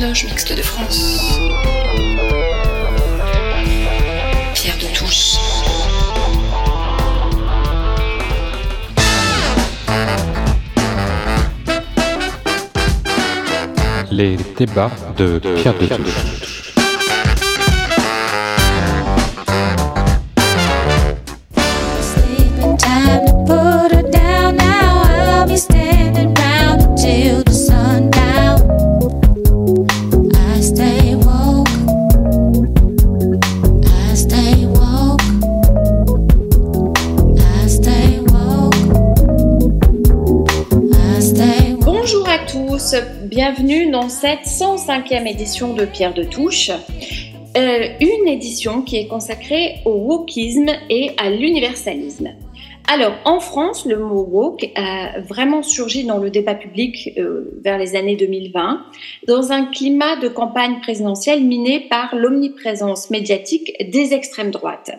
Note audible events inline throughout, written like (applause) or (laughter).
Loge Mixte de France. Pierre de Touche. Les débats de Pierre de Touche. Cette 105e édition de Pierre de Touche. Euh, une édition qui est consacrée au wokisme et à l'universalisme. Alors, en France, le mot woke a vraiment surgi dans le débat public euh, vers les années 2020, dans un climat de campagne présidentielle miné par l'omniprésence médiatique des extrêmes droites.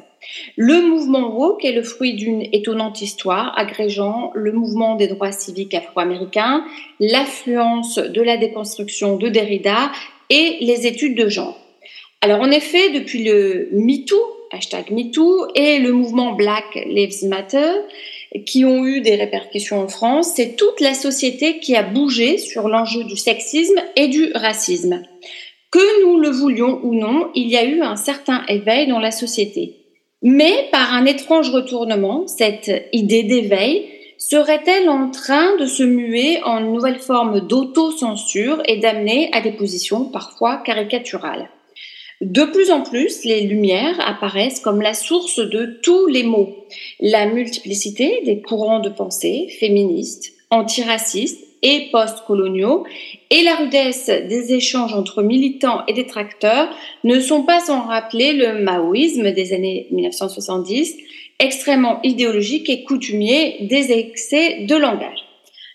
Le mouvement woke est le fruit d'une étonnante histoire agrégeant le mouvement des droits civiques afro-américains, l'affluence de la déconstruction de Derrida et les études de genre. Alors en effet, depuis le MeToo, hashtag MeToo, et le mouvement Black Lives Matter, qui ont eu des répercussions en France, c'est toute la société qui a bougé sur l'enjeu du sexisme et du racisme. Que nous le voulions ou non, il y a eu un certain éveil dans la société. Mais par un étrange retournement, cette idée d'éveil serait-elle en train de se muer en une nouvelle forme d'autocensure et d'amener à des positions parfois caricaturales? De plus en plus, les lumières apparaissent comme la source de tous les maux. La multiplicité des courants de pensée féministes, antiracistes et post-coloniaux et la rudesse des échanges entre militants et détracteurs ne sont pas sans rappeler le maoïsme des années 1970, extrêmement idéologique et coutumier des excès de langage.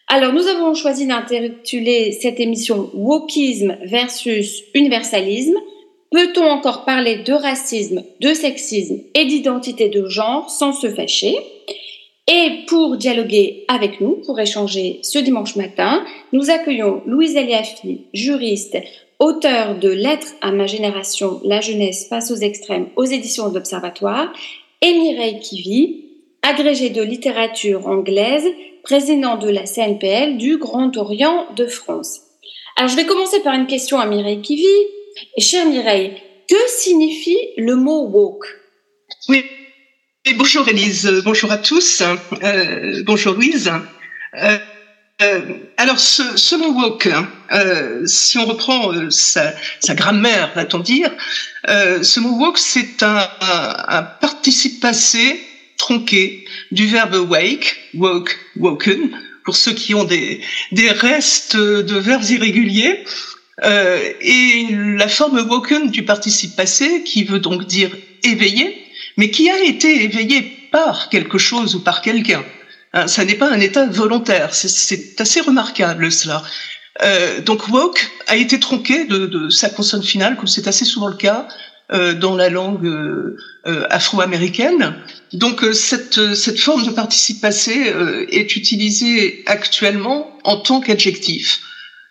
Alors, nous avons choisi d'intituler cette émission Wokisme versus universalisme. Peut-on encore parler de racisme, de sexisme et d'identité de genre sans se fâcher? Et pour dialoguer avec nous, pour échanger ce dimanche matin, nous accueillons Louise Eliafi, juriste, auteur de Lettres à ma génération, la jeunesse face aux extrêmes aux éditions de l'Observatoire, et Mireille Kivi, agrégée de littérature anglaise, président de la CNPL du Grand Orient de France. Alors, je vais commencer par une question à Mireille Kivi. Chère Mireille, que signifie le mot woke? Oui, Et bonjour Élise, Euh, bonjour à tous, Euh, bonjour Louise. Euh, euh, alors ce, ce mot woke, euh, si on reprend euh, sa, sa grammaire, va-t-on dire, euh, ce mot woke c'est un, un, participe passé tronqué du verbe wake, woke, woken, pour ceux qui ont des, des restes de verbes irréguliers. Et la forme woken du participe passé, qui veut donc dire éveillé, mais qui a été éveillé par quelque chose ou par quelqu'un. Hein, ça n'est pas un état volontaire, c'est- assez remarquable cela. Euh, donc woke a été tronqué de, de sa consonne finale, comme c'est assez souvent le cas euh, dans la langue euh, euh, afro-américaine. Donc euh, cette, cette forme de participe passé euh, est utilisée actuellement en tant qu'adjectif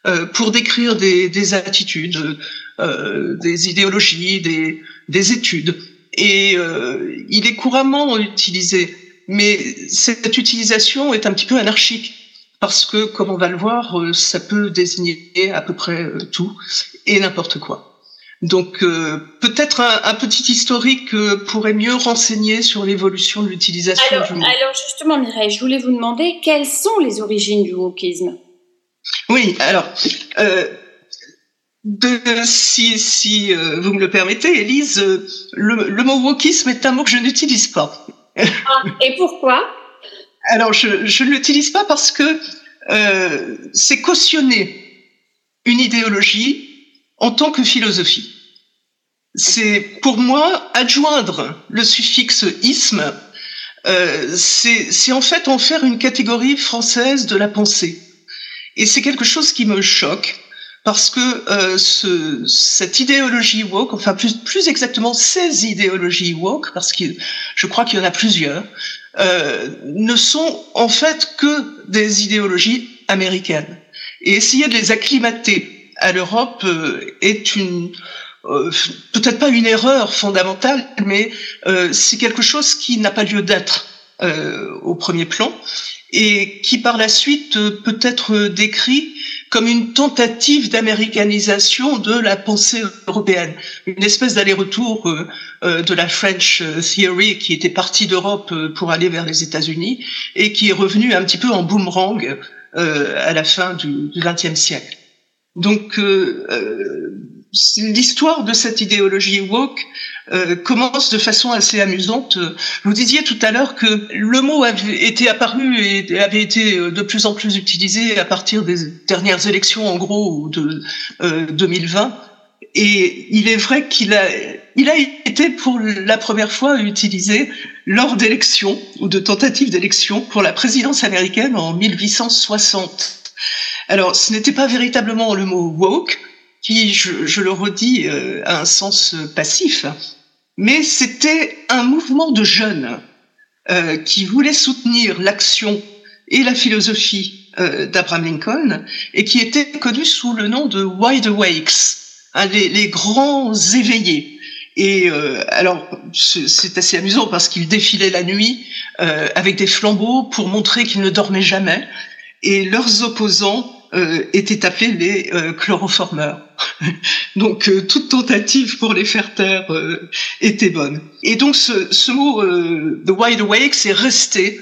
euh, pour décrire des, des attitudes, euh, des idéologies, des, des études. Et euh, il est couramment utilisé. Mais cette utilisation est un petit peu anarchique parce que, comme on va le voir, euh, ça peut désigner à peu près euh, tout et n'importe quoi. Donc euh, peut-être un, un petit historique euh, pourrait mieux renseigner sur l'évolution de l'utilisation alors, du mot. alors justement, Mireille, je voulais vous demander quelles sont les origines du wokisme? Oui, alors, euh, de, si, si euh, vous me le permettez, Élise, euh, le, le mot wokisme est un mot que je n'utilise pas. Et pourquoi? Alors, je, ne l'utilise pas parce que euh, c'est cautionner une idéologie en tant que philosophie. C'est pour moi adjoindre le suffixe isme, euh, c'est c'est en fait en faire une catégorie française de la pensée. Et c'est quelque chose qui me choque parce que euh, ce, cette idéologie woke, enfin plus, plus exactement ces idéologies woke, parce que je crois qu'il y en a plusieurs, euh, ne sont en fait que des idéologies américaines. Et essayer de les acclimater à l'Europe est une peut-être pas une erreur fondamentale, mais c'est quelque chose qui n'a pas lieu d'être au premier plan et qui par la suite peut être décrit comme une tentative d'américanisation de la pensée européenne, une espèce d'aller-retour euh, euh, de la French Theory qui était partie d'Europe euh, pour aller vers les États-Unis et qui est revenue un petit peu en boomerang à la fin du XXe siècle. Donc l'histoire de cette idéologie woke euh, commence de façon assez amusante. Vous disiez tout à l'heure que le mot avait été apparu et avait été euh, de plus en plus utilisé à partir des dernières élections, en gros, de euh, 2020. Et il est vrai qu'il a, il a été pour la première fois utilisé lors d'élections ou de tentatives d'élections pour la présidence américaine en 1860. Alors, ce n'était pas véritablement le mot woke, qui, je, je le redis, euh, a un sens passif, mais c'était un mouvement de jeunes euh, qui voulaient soutenir l'action et la philosophie euh, d'Abraham Lincoln et qui était connu sous le nom de Wide Awakes, hein, les, grands éveillés. Et euh, alors, c'est assez amusant parce qu'ils défilaient la nuit euh, avec des flambeaux pour montrer qu'ils ne dormaient jamais. Et leurs opposants étaient appelés les chloroformeurs. (laughs) donc euh, toute tentative pour les faire taire euh, était bonne. Et donc ce, mot The Wide Awake c'est resté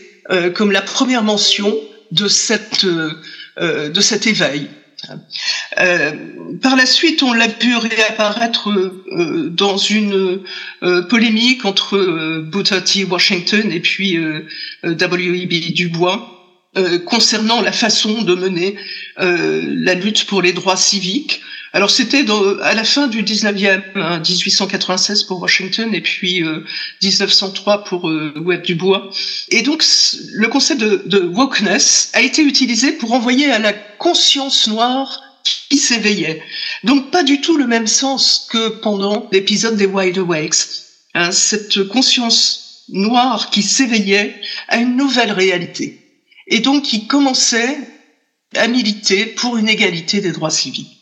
comme la première mention de cette de cet éveil. Euh, par la suite, on l'a vu réapparaître euh, dans une euh, polémique entre Booker T. Washington et puis W.E.B. Dubois, euh, concernant la façon de mener euh, la lutte pour les droits civiques. Alors c'était à la fin du 19e, hein, 1896 pour Washington et puis euh, 1903 pour euh, Webb Dubois. Et donc le concept de, de wokeness a été utilisé pour envoyer à la conscience noire qui s'éveillait. Donc pas du tout le même sens que pendant l'épisode des Wide Awakes. Hein, cette conscience noire qui s'éveillait à une nouvelle réalité et donc qui commençait à militer pour une égalité des droits civiques.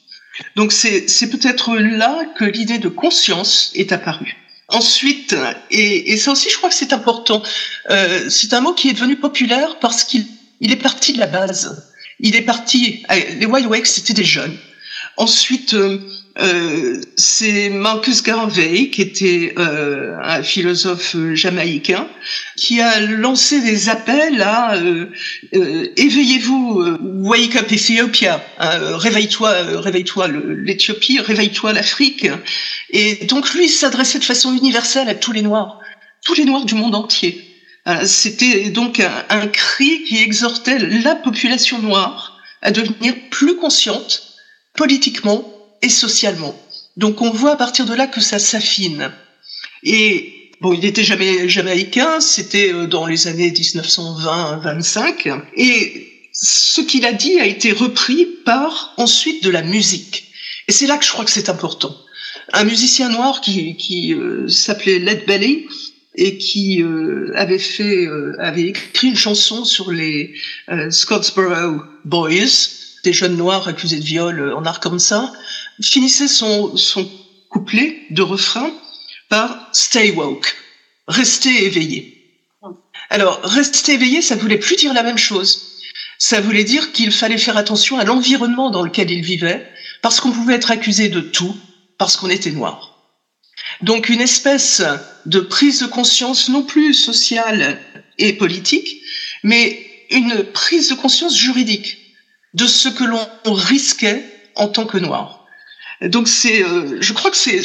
Donc c'est peut-être là que l'idée de conscience est apparue. Ensuite, et, et ça aussi je crois que c'est important, euh, c'est un mot qui est devenu populaire parce qu'il il est parti de la base. Il est parti, les Wild Wakes c'était des jeunes. Ensuite, euh, euh, c'est Marcus Garvey, qui était euh, un philosophe jamaïcain, qui a lancé des appels à euh, euh éveillez-vous, euh, wake up Ethiopia, hein, réveille-toi, réveille-toi l'Éthiopie, réveille-toi l'Afrique. Et donc lui s'adressait de façon universelle à tous les Noirs, tous les Noirs du monde entier. C'était donc un, un cri qui exhortait la population noire à devenir plus consciente politiquement et socialement. Donc on voit à partir de là que ça s'affine. Et bon, il n'était jamais jamaïcain, c'était euh, dans les années 1920-25, et ce qu'il a dit a été repris par ensuite de la musique. Et c'est là que je crois que c'est important. Un musicien noir qui, qui euh, s'appelait Led Belly et qui euh, avait fait, avait écrit une chanson sur les Scottsboro Boys, des jeunes noirs accusés de viol en Arkansas, finissait son, son couplet de refrain par Stay woke, rester éveillé. Alors, rester éveillé, ça voulait plus dire la même chose. Ça voulait dire qu'il fallait faire attention à l'environnement dans lequel il vivait, parce qu'on pouvait être accusé de tout, parce qu'on était noir. Donc une espèce de prise de conscience non plus sociale et politique, mais une prise de conscience juridique de ce que l'on risquait en tant que noir. Donc c'est, euh, je crois que c'est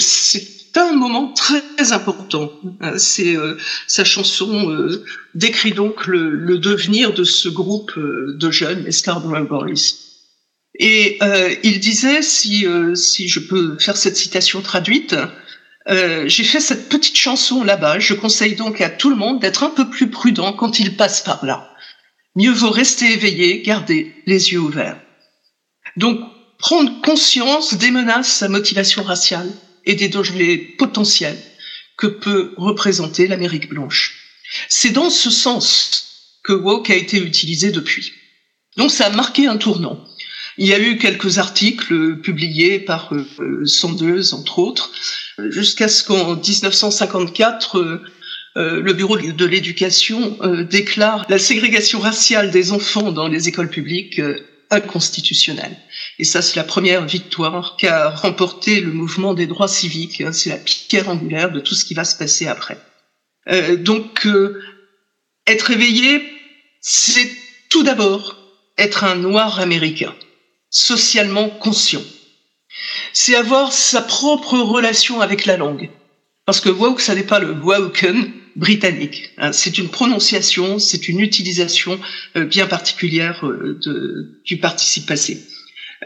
c'est un moment très important. Euh, c'est euh, sa chanson euh, décrit donc le, le, devenir de ce groupe de jeunes, les Scarborough Boys. Et il disait, si si je peux faire cette citation traduite, j'ai fait cette petite chanson là-bas. Je conseille donc à tout le monde d'être un peu plus prudent quand il passe par là. Mieux vaut rester éveillé, garder les yeux ouverts. Donc prendre conscience des menaces à motivation raciale et des dangers potentiels que peut représenter l'Amérique blanche. C'est dans ce sens que woke a été utilisé depuis. Donc ça a marqué un tournant. Il y a eu quelques articles publiés par euh, entre autres, jusqu'à ce qu'en 1954, euh, euh, le Bureau de l'éducation euh, déclare la ségrégation raciale des enfants dans les écoles publiques euh, inconstitutionnelle. Et ça, c'est la première victoire qu'a remporté le mouvement des droits civiques. hein, C'est la pierre angulaire de tout ce qui va se passer après. Euh, donc, euh, être éveillé, c'est tout d'abord être un noir américain, socialement conscient. C'est avoir sa propre relation avec la langue. Parce que woke, ça n'est pas le woken britannique. hein. C'est une prononciation, c'est une utilisation euh, bien particulière euh, de, du participe passé.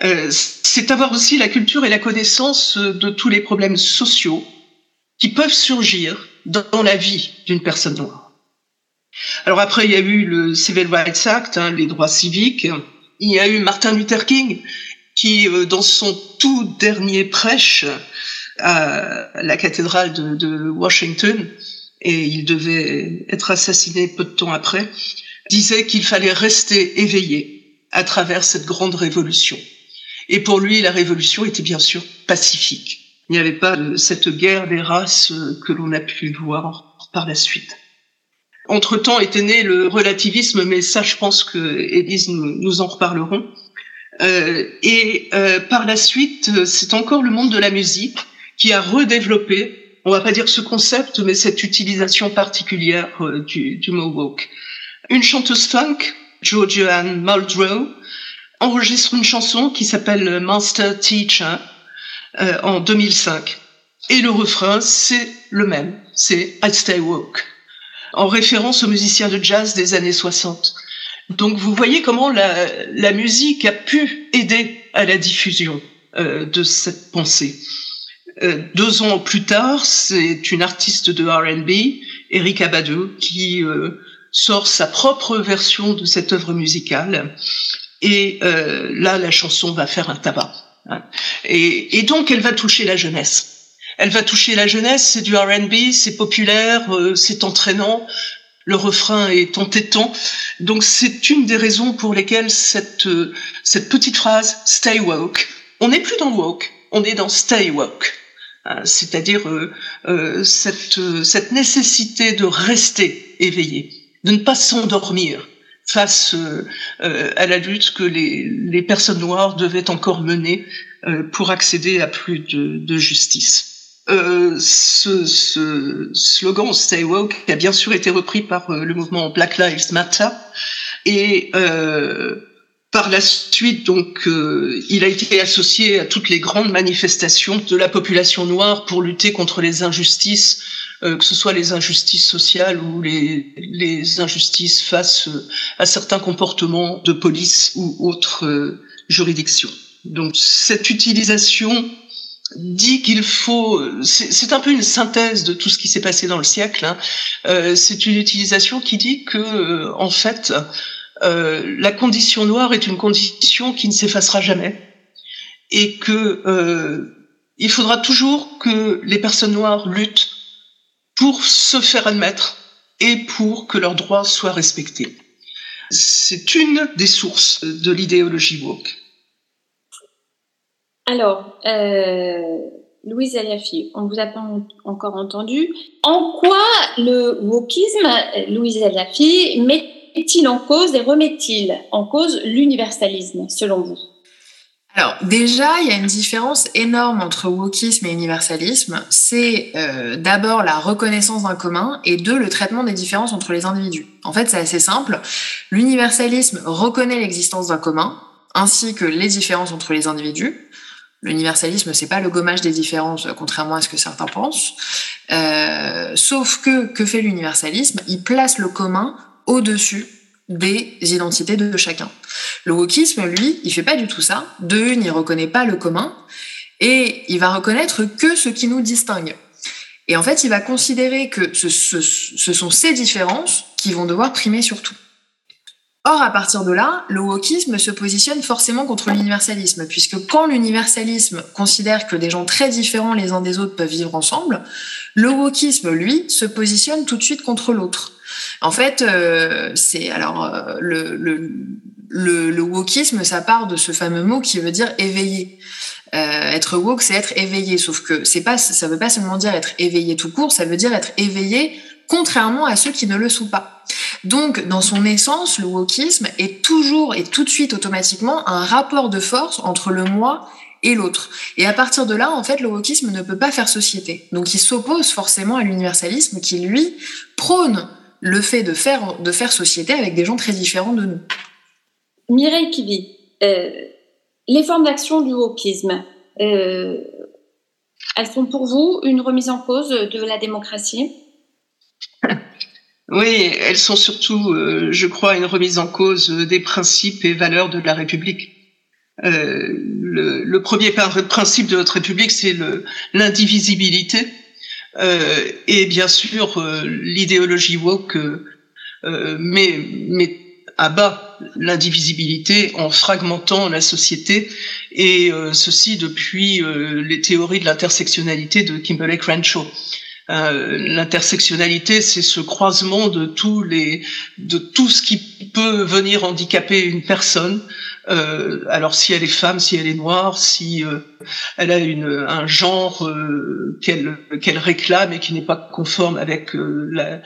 Euh, c'est avoir aussi la culture et la connaissance de tous les problèmes sociaux qui peuvent surgir dans, la vie d'une personne noire. Alors après, il y a eu le Civil Rights Act, hein, les droits civiques. Il y a eu Martin Luther King qui, dans son tout dernier prêche à la cathédrale de, de Washington, et il devait être assassiné peu de temps après, disait qu'il fallait rester éveillé à travers cette grande révolution. Et pour lui, la révolution était bien sûr pacifique. Il n'y avait pas cette guerre des races que l'on a pu voir par la suite. Entre-temps était né le relativisme, mais ça, je pense que Élise nous, en reparlerons. Euh, et euh, par la suite, c'est encore le monde de la musique qui a redéveloppé, on va pas dire ce concept, mais cette utilisation particulière euh, du, du mot woke. Une chanteuse funk, Georgia Ann Muldrow, enregistre une chanson qui s'appelle Master Teacher euh, en 2005. Et le refrain, c'est le même, c'est I Stay Woke, en référence aux musiciens de jazz des années 60. Donc vous voyez comment la, la musique a pu aider à la diffusion euh, de cette pensée. Euh, deux ans plus tard, c'est une artiste de R&B, Erika Badu, qui euh, sort sa propre version de cette œuvre musicale. Et euh, là, la chanson va faire un tabac. hein. Et, et donc, elle va toucher la jeunesse. Elle va toucher la jeunesse, c'est du R&B, c'est populaire, euh, c'est entraînant, le refrain est entêtant. Donc c'est une des raisons pour lesquelles cette, euh, cette petite phrase « stay woke », on n'est plus dans woke, on est dans stay woke. Hein, C'est-à-dire euh, euh, cette, euh, cette nécessité de rester éveillé, de ne pas s'endormir face euh, euh, à la lutte que les, les personnes noires devaient encore mener euh, pour accéder à plus de, de justice. Euh, ce, ce slogan Stay Woke a bien sûr été repris par euh, le mouvement Black Lives Matter et euh, par la suite donc euh, il a été associé à toutes les grandes manifestations de la population noire pour lutter contre les injustices euh, que ce soit les injustices sociales ou les, les injustices face euh, à certains comportements de police ou autres euh, juridictions. Donc cette utilisation dit qu'il faut, c'est un peu une synthèse de tout ce qui s'est passé dans le siècle. hein. Euh, c'est une utilisation qui dit que, en fait, la condition noire est une condition qui ne s'effacera jamais, et que euh, il faudra toujours que les personnes noires luttent pour se faire admettre et pour que leurs droits soient respectés. C'est une des sources de l'idéologie woke. Alors, euh, Louise Aliafi, on vous a pas en- encore entendu. En quoi le wokisme, euh, Louise Aliafi, met-il en cause et remet-il en cause l'universalisme, selon vous? Alors déjà, il y a une différence énorme entre wokisme et universalisme. C'est euh, d'abord la reconnaissance d'un commun et deux, le traitement des différences entre les individus. En fait, c'est assez simple. L'universalisme reconnaît l'existence d'un commun ainsi que les différences entre les individus. L'universalisme, c'est pas le gommage des différences, contrairement à ce que certains pensent. Euh, sauf que, que fait l'universalisme? Il place le commun au-dessus des identités de chacun. Le wokisme, lui, il fait pas du tout ça. De une, il reconnaît pas le commun et il va reconnaître que ce qui nous distingue. Et en fait, il va considérer que ce, ce- sont ces différences qui vont devoir primer sur tout. Or, à partir de là, le wokisme se positionne forcément contre l'universalisme, puisque quand l'universalisme considère que des gens très différents les uns des autres peuvent vivre ensemble, le wokisme, lui, se positionne tout de suite contre l'autre. En fait, euh, c'est alors euh, le, le, le, le wokisme, ça part de ce fameux mot qui veut dire éveillé. Euh, être woke, c'est être éveillé. Sauf que c'est pas, ça veut pas seulement dire être éveillé tout court, ça veut dire être éveillé contrairement à ceux qui ne le sont pas. Donc, dans son essence, le wokisme est toujours et tout de suite automatiquement un rapport de force entre le moi et l'autre. Et à partir de là, en fait, le wokisme ne peut pas faire société. Donc, il s'oppose forcément à l'universalisme qui, lui, prône le fait de faire, de faire société avec des gens très différents de nous. Mireille Kivi, euh, les formes d'action du wokisme, euh, elles sont pour vous une remise en cause de la démocratie? Oui, elles sont surtout, euh, je crois, une remise en cause des principes et valeurs de la République. Euh, le, le, premier principe de notre République, c'est l'indivisibilité. Euh, et bien sûr, euh, l'idéologie woke euh, met, met à bas l'indivisibilité en fragmentant la société, et ceci depuis les théories de l'intersectionnalité de Kimberley Crenshaw. Euh, l'intersectionnalité, c'est ce croisement de tous les, de tout ce qui peut venir handicaper une personne. Euh, alors si elle est femme, si elle est noire, si euh, elle a une, un genre euh, qu'elle qu'elle réclame et qui n'est pas conforme avec la,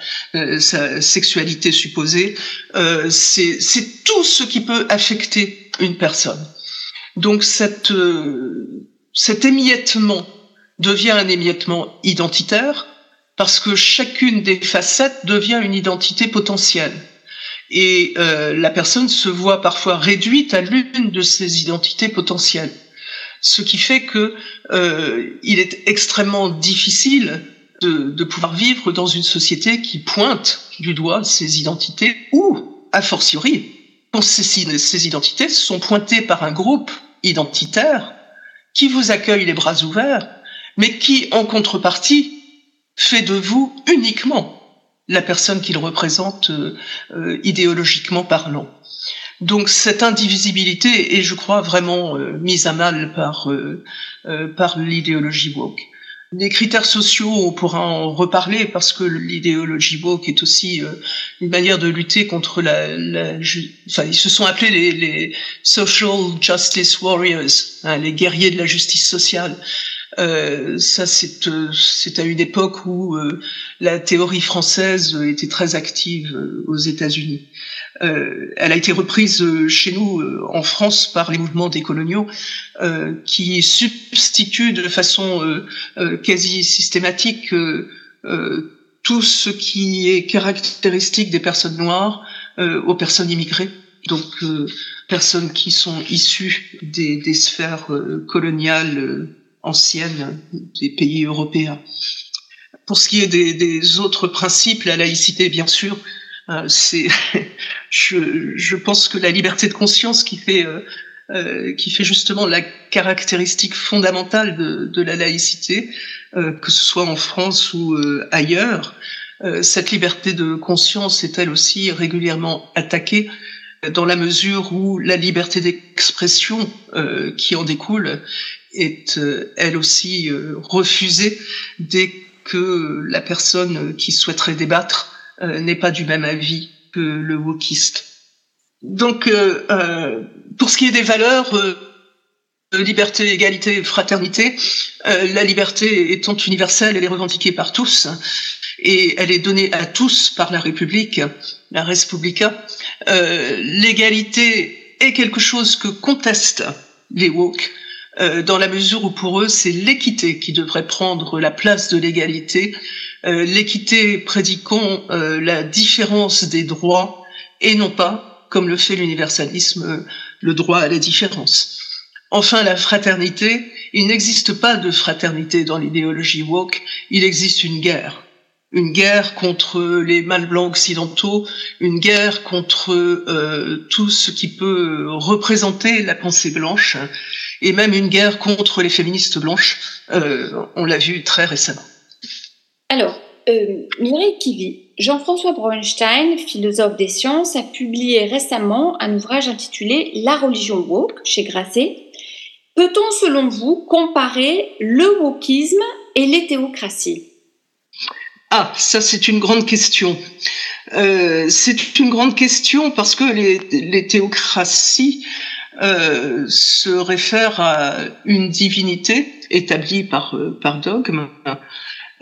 sa sexualité supposée, c'est c'est tout ce qui peut affecter une personne. Donc cette cet émiettement devient un émiettement identitaire parce que chacune des facettes devient une identité potentielle. Et euh, la personne se voit parfois réduite à l'une de ces identités potentielles. Ce qui fait que euh, il est extrêmement difficile de, de, pouvoir vivre dans une société qui pointe du doigt ces identités ou, a fortiori, quand ces identités sont pointées par un groupe identitaire qui vous accueille les bras ouverts, mais qui, en contrepartie, fait de vous uniquement la personne qu'il représente euh, euh, idéologiquement parlant. Donc cette indivisibilité est, je crois, vraiment euh, mise à mal par, euh, euh, par l'idéologie woke. Les critères sociaux, on pourra en reparler parce que l'idéologie woke est aussi une manière de lutter contre la, la enfin ils se sont appelés les, les social justice warriors, hein, les guerriers de la justice sociale. Euh, ça, c'est euh, à une époque où euh, la théorie française était très active aux États-Unis. elle a été reprise chez nous en France par les mouvements décoloniaux qui substituent de façon quasi systématique tout ce qui est caractéristique des personnes noires aux personnes immigrées donc euh, personnes qui sont issues des, des sphères coloniales ancienne des pays européens. Pour ce qui est des, autres principes, la laïcité, bien sûr, euh, c'est, (laughs) je, je, pense que la liberté de conscience qui fait, euh, euh, qui fait justement la caractéristique fondamentale de, de la laïcité, euh, que ce soit en France ou ailleurs, cette liberté de conscience est elle aussi régulièrement attaquée dans la mesure où la liberté d'expression qui en découle est euh, elle aussi euh, refusée dès que la personne qui souhaiterait débattre euh, n'est pas du même avis que le wokiste. Donc, pour ce qui est des valeurs, liberté, égalité, fraternité, la liberté étant universelle, elle est revendiquée par tous et elle est donnée à tous par la République, la Respublica. L'égalité est quelque chose que contestent les woke, euh, dans la mesure où pour eux, c'est l'équité qui devrait prendre la place de l'égalité, euh, l'équité prédiquant euh, la différence des droits et non pas, comme le fait l'universalisme, le droit à la différence. Enfin, la fraternité, il n'existe pas de fraternité dans l'idéologie woke, il existe une guerre. Une guerre contre les mâles blancs occidentaux, une guerre contre euh, tout ce qui peut représenter la pensée blanche, et même une guerre contre les féministes blanches. Euh, on l'a vu très récemment. Alors, euh, Mireille Kivi, Jean-François Bronstein, philosophe des sciences, a publié récemment un ouvrage intitulé La religion woke chez Grasset. Peut-on, selon vous, comparer le wokisme et l'hétéocratie Ah, ça c'est une grande question. Euh, c'est une grande question parce que les, les théocraties euh, se réfèrent à une divinité établie par, euh, par dogme.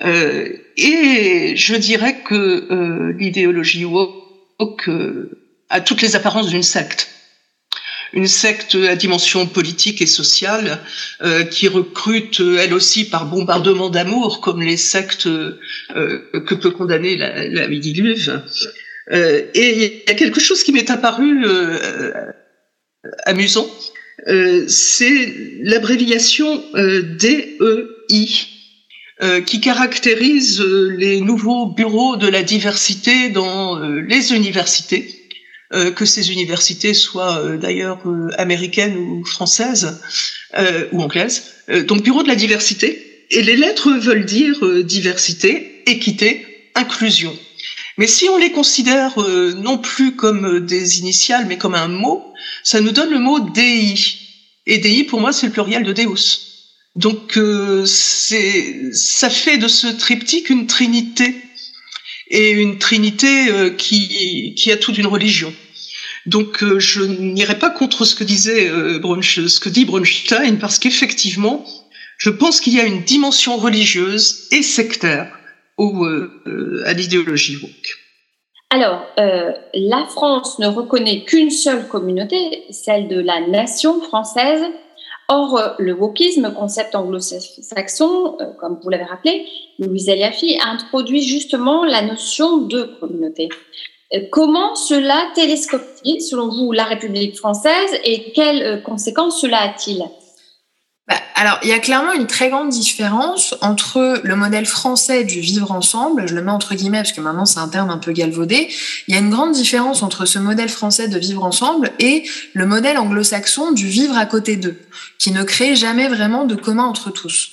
Euh, et je dirais que euh, l'idéologie woke a toutes les apparences d'une secte une secte à dimension politique et sociale euh, qui recrute elle aussi par bombardement d'amour, comme les sectes euh, que peut condamner la, la. Euh, et il y a quelque chose qui m'est apparu amusant, c'est l'abréviation DEI. qui caractérise les nouveaux bureaux de la diversité dans les universités euh, que ces universités soient euh, d'ailleurs euh, américaines ou françaises ou anglaises. donc bureau de la diversité. Et les lettres veulent dire diversité, équité, inclusion. Mais si on les considère non plus comme des initiales, mais comme un mot, ça nous donne le mot DI. Et DI, pour moi, c'est le pluriel de Deus. Donc, euh, ça fait de ce triptyque une trinité et une trinité euh, qui, qui a toute une religion. Donc euh, je n'irai pas contre ce que disait euh, ce que dit Bronstein, parce qu'effectivement, je pense qu'il y a une dimension religieuse et sectaire au, à l'idéologie woke. Alors, la France ne reconnaît qu'une seule communauté, celle de la nation française, Or, euh, le wokisme, concept anglo-saxon, euh, comme vous l'avez rappelé, Louise Eliafi a introduit justement la notion de communauté. Euh, comment cela télescope-t-il, selon vous, la République française et quelles conséquences cela a-t-il? Bah, alors, il y a clairement une très grande différence entre le modèle français du vivre ensemble, je le mets entre guillemets parce que maintenant c'est un terme un peu galvaudé, il y a une grande différence entre ce modèle français de vivre ensemble et le modèle anglo-saxon du vivre à côté d'eux, qui ne crée jamais vraiment de commun entre tous.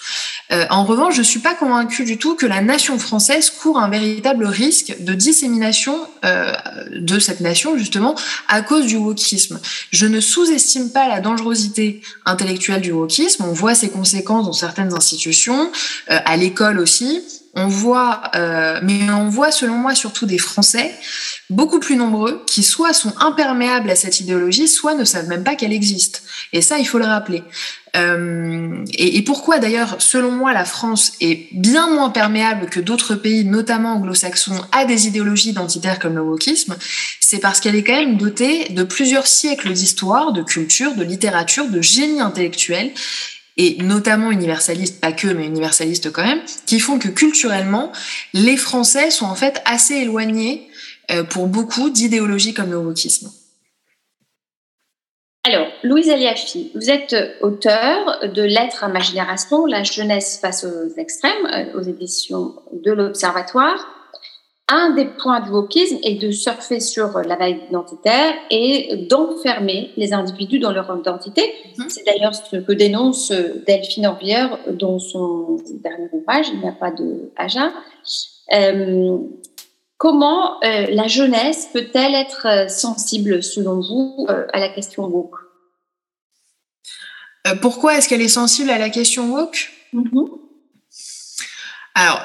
Euh, en revanche, je suis pas convaincue du tout que la nation française court un véritable risque de dissémination euh, de cette nation, justement, à cause du wokisme. Je ne sous-estime pas la dangerosité intellectuelle du wokisme. On voit ses conséquences dans certaines institutions, euh, à l'école aussi. On voit, euh, mais on voit selon moi surtout des Français beaucoup plus nombreux qui soit sont imperméables à cette idéologie, soit ne savent même pas qu'elle existe. Et ça, il faut le rappeler. Euh, et, et, pourquoi d'ailleurs, selon moi, la France est bien moins perméable que d'autres pays, notamment anglo-saxons, à des idéologies identitaires comme le wokisme, c'est parce qu'elle est quand même dotée de plusieurs siècles d'histoire, de culture, de littérature, de génie intellectuel et notamment universalistes, pas que, mais universalistes quand même, qui font que culturellement, les Français sont en fait assez éloignés euh, pour beaucoup d'idéologies comme le wokisme. Alors, Louise Eliafi, vous êtes auteur de Lettres à ma génération, la jeunesse face aux extrêmes, euh, aux éditions de l'Observatoire un des points du wokisme est de surfer sur la vague identitaire et d'enfermer les individus dans leur identité. Mhm. C'est d'ailleurs ce que dénonce Delphine Orvier dans son dernier ouvrage, Il n'y a pas de Aja. Euh, comment euh, la jeunesse peut-elle être sensible, selon vous, euh, à la question woke? Pourquoi est-ce qu'elle est sensible à la question woke? Mhm. Alors,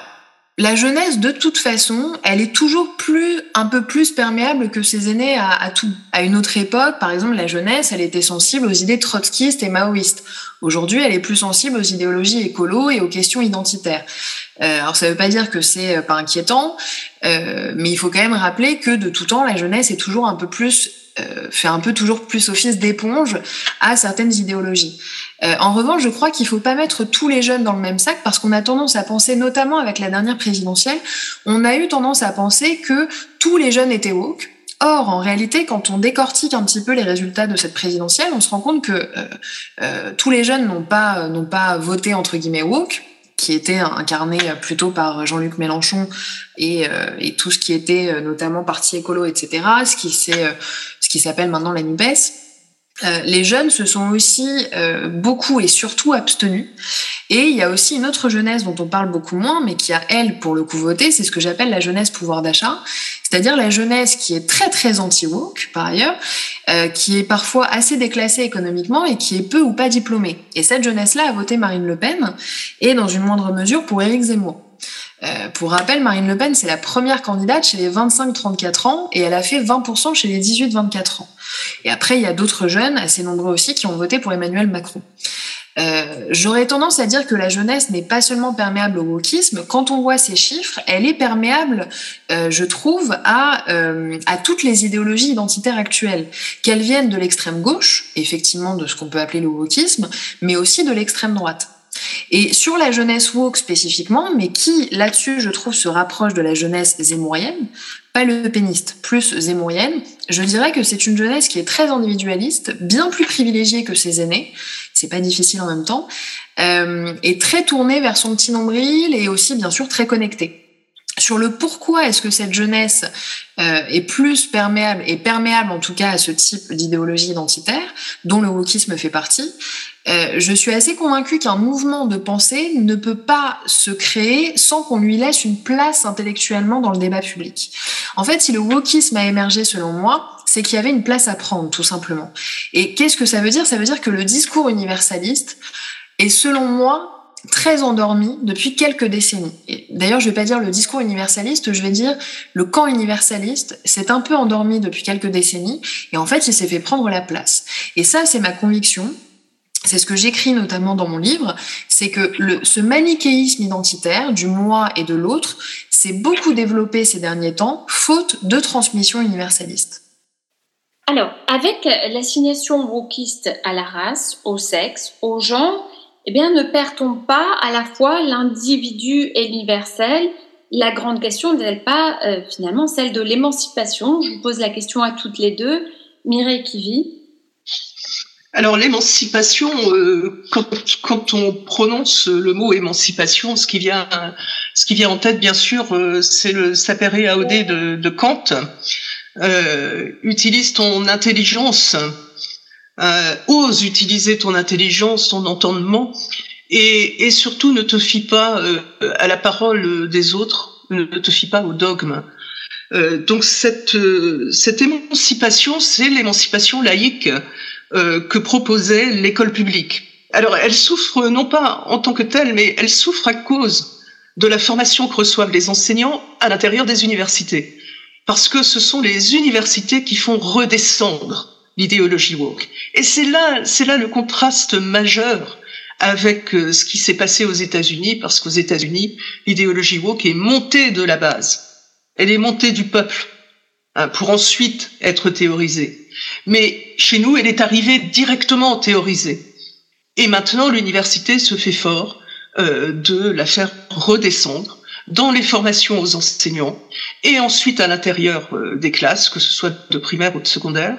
la jeunesse, de toute façon, elle est toujours plus, un peu plus perméable que ses aînés à, tout. À une autre époque, par exemple, la jeunesse, elle était sensible aux idées trotskistes et maoïstes. Aujourd'hui, elle est plus sensible aux idéologies écolo et aux questions identitaires. Euh, alors, ça ne veut pas dire que c'est euh, pas inquiétant, euh, mais il faut quand même rappeler que de tout temps, la jeunesse est toujours un peu plus euh, fait un peu toujours plus office d'éponge à certaines idéologies. Euh, en revanche, je crois qu'il faut pas mettre tous les jeunes dans le même sac parce qu'on a tendance à penser, notamment avec la dernière présidentielle, on a eu tendance à penser que tous les jeunes étaient woke. Or, en réalité, quand on décortique un petit peu les résultats de cette présidentielle, on se rend compte que euh, euh tous les jeunes n'ont pas n'ont pas voté entre guillemets woke qui était incarné plutôt par Jean-Luc Mélenchon et, euh, et, tout ce qui était notamment parti écolo, etc. Ce qui c'est ce s'appelle maintenant la Nupes. Euh, les jeunes se sont aussi euh, beaucoup et surtout abstenus. Et il y a aussi une autre jeunesse dont on parle beaucoup moins, mais qui a, elle, pour le coup, voté, c'est ce que j'appelle la jeunesse pouvoir d'achat, c'est-à-dire la jeunesse qui est très, très anti-woke, par ailleurs, euh, qui est parfois assez déclassée économiquement et qui est peu ou pas diplômée. Et cette jeunesse-là a voté Marine Le Pen, et dans une moindre mesure pour Éric Zemmour. Euh, pour rappel, Marine Le Pen, c'est la première candidate chez les 25-34 ans et elle a fait 20% chez les 18-24 ans. Et après, il y a d'autres jeunes, assez nombreux aussi, qui ont voté pour Emmanuel Macron. Euh, J'aurais tendance à dire que la jeunesse n'est pas seulement perméable au wokisme. Quand on voit ces chiffres, elle est perméable, euh, je trouve, à, toutes les idéologies identitaires actuelles, qu'elles viennent de l'extrême gauche, effectivement de ce qu'on peut appeler le wokisme, mais aussi de l'extrême droite. Et sur la jeunesse woke spécifiquement, mais qui là-dessus, je trouve, se rapproche de la jeunesse zémourienne, pas le péniste, plus zémourienne, je dirais que c'est une jeunesse qui est très individualiste, bien plus privilégiée que ses aînés, c'est pas difficile en même temps, euh, et très tournée vers son petit nombril et aussi bien sûr très connectée. Sur le pourquoi est-ce que cette jeunesse euh, est plus perméable, et perméable en tout cas à ce type d'idéologie identitaire, dont le wokisme fait partie, euh, je suis assez convaincue qu'un mouvement de pensée ne peut pas se créer sans qu'on lui laisse une place intellectuellement dans le débat public. En fait, si le wokisme a émergé selon moi, c'est qu'il y avait une place à prendre, tout simplement. Et qu'est-ce que ça veut dire? Ça veut dire que le discours universaliste est, selon moi, très endormi depuis quelques décennies. D'ailleurs, je vais pas dire le discours universaliste, je vais dire le camp universaliste s'est un peu endormi depuis quelques décennies et en fait, il s'est fait prendre la place. Et ça, c'est ma conviction c'est ce que j'écris notamment dans mon livre, c'est que ce manichéisme identitaire du moi et de l'autre s'est beaucoup développé ces derniers temps, faute de transmission universaliste. Alors, avec l'assignation wokiste à la race, au sexe, au genre, eh bien, ne perd-on pas à la fois l'individu et l'universel? La grande question n'est-elle pas euh, finalement celle de l'émancipation? Je vous pose la question à toutes les deux. Mireille Kivi. Alors l'émancipation, euh, quand, on prononce le mot émancipation, ce qui vient, ce qui vient en tête, bien sûr, euh, c'est le sapere aude de, de Kant. Utilise ton intelligence, euh, ose utiliser ton intelligence, ton entendement, et, et surtout ne te fie pas euh, à la parole des autres, ne te fie pas au dogme. donc cette, cette émancipation, c'est l'émancipation laïque euh, que proposait l'école publique. Alors elle souffre non pas en tant que telle, mais elle souffre à cause de la formation que reçoivent les enseignants à l'intérieur des universités. Parce que ce sont les universités qui font redescendre l'idéologie woke. Et c'est là, c'est là le contraste majeur avec euh, ce qui s'est passé aux États-Unis, parce qu'aux États-Unis, l'idéologie woke est montée de la base. Elle est montée du peuple, hein, pour ensuite être théorisée. Mais chez nous, elle est arrivée directement théorisée. Et maintenant, l'université se fait fort euh, de la faire redescendre dans les formations aux enseignants et ensuite à l'intérieur euh, des classes, que ce soit de primaire ou de secondaire.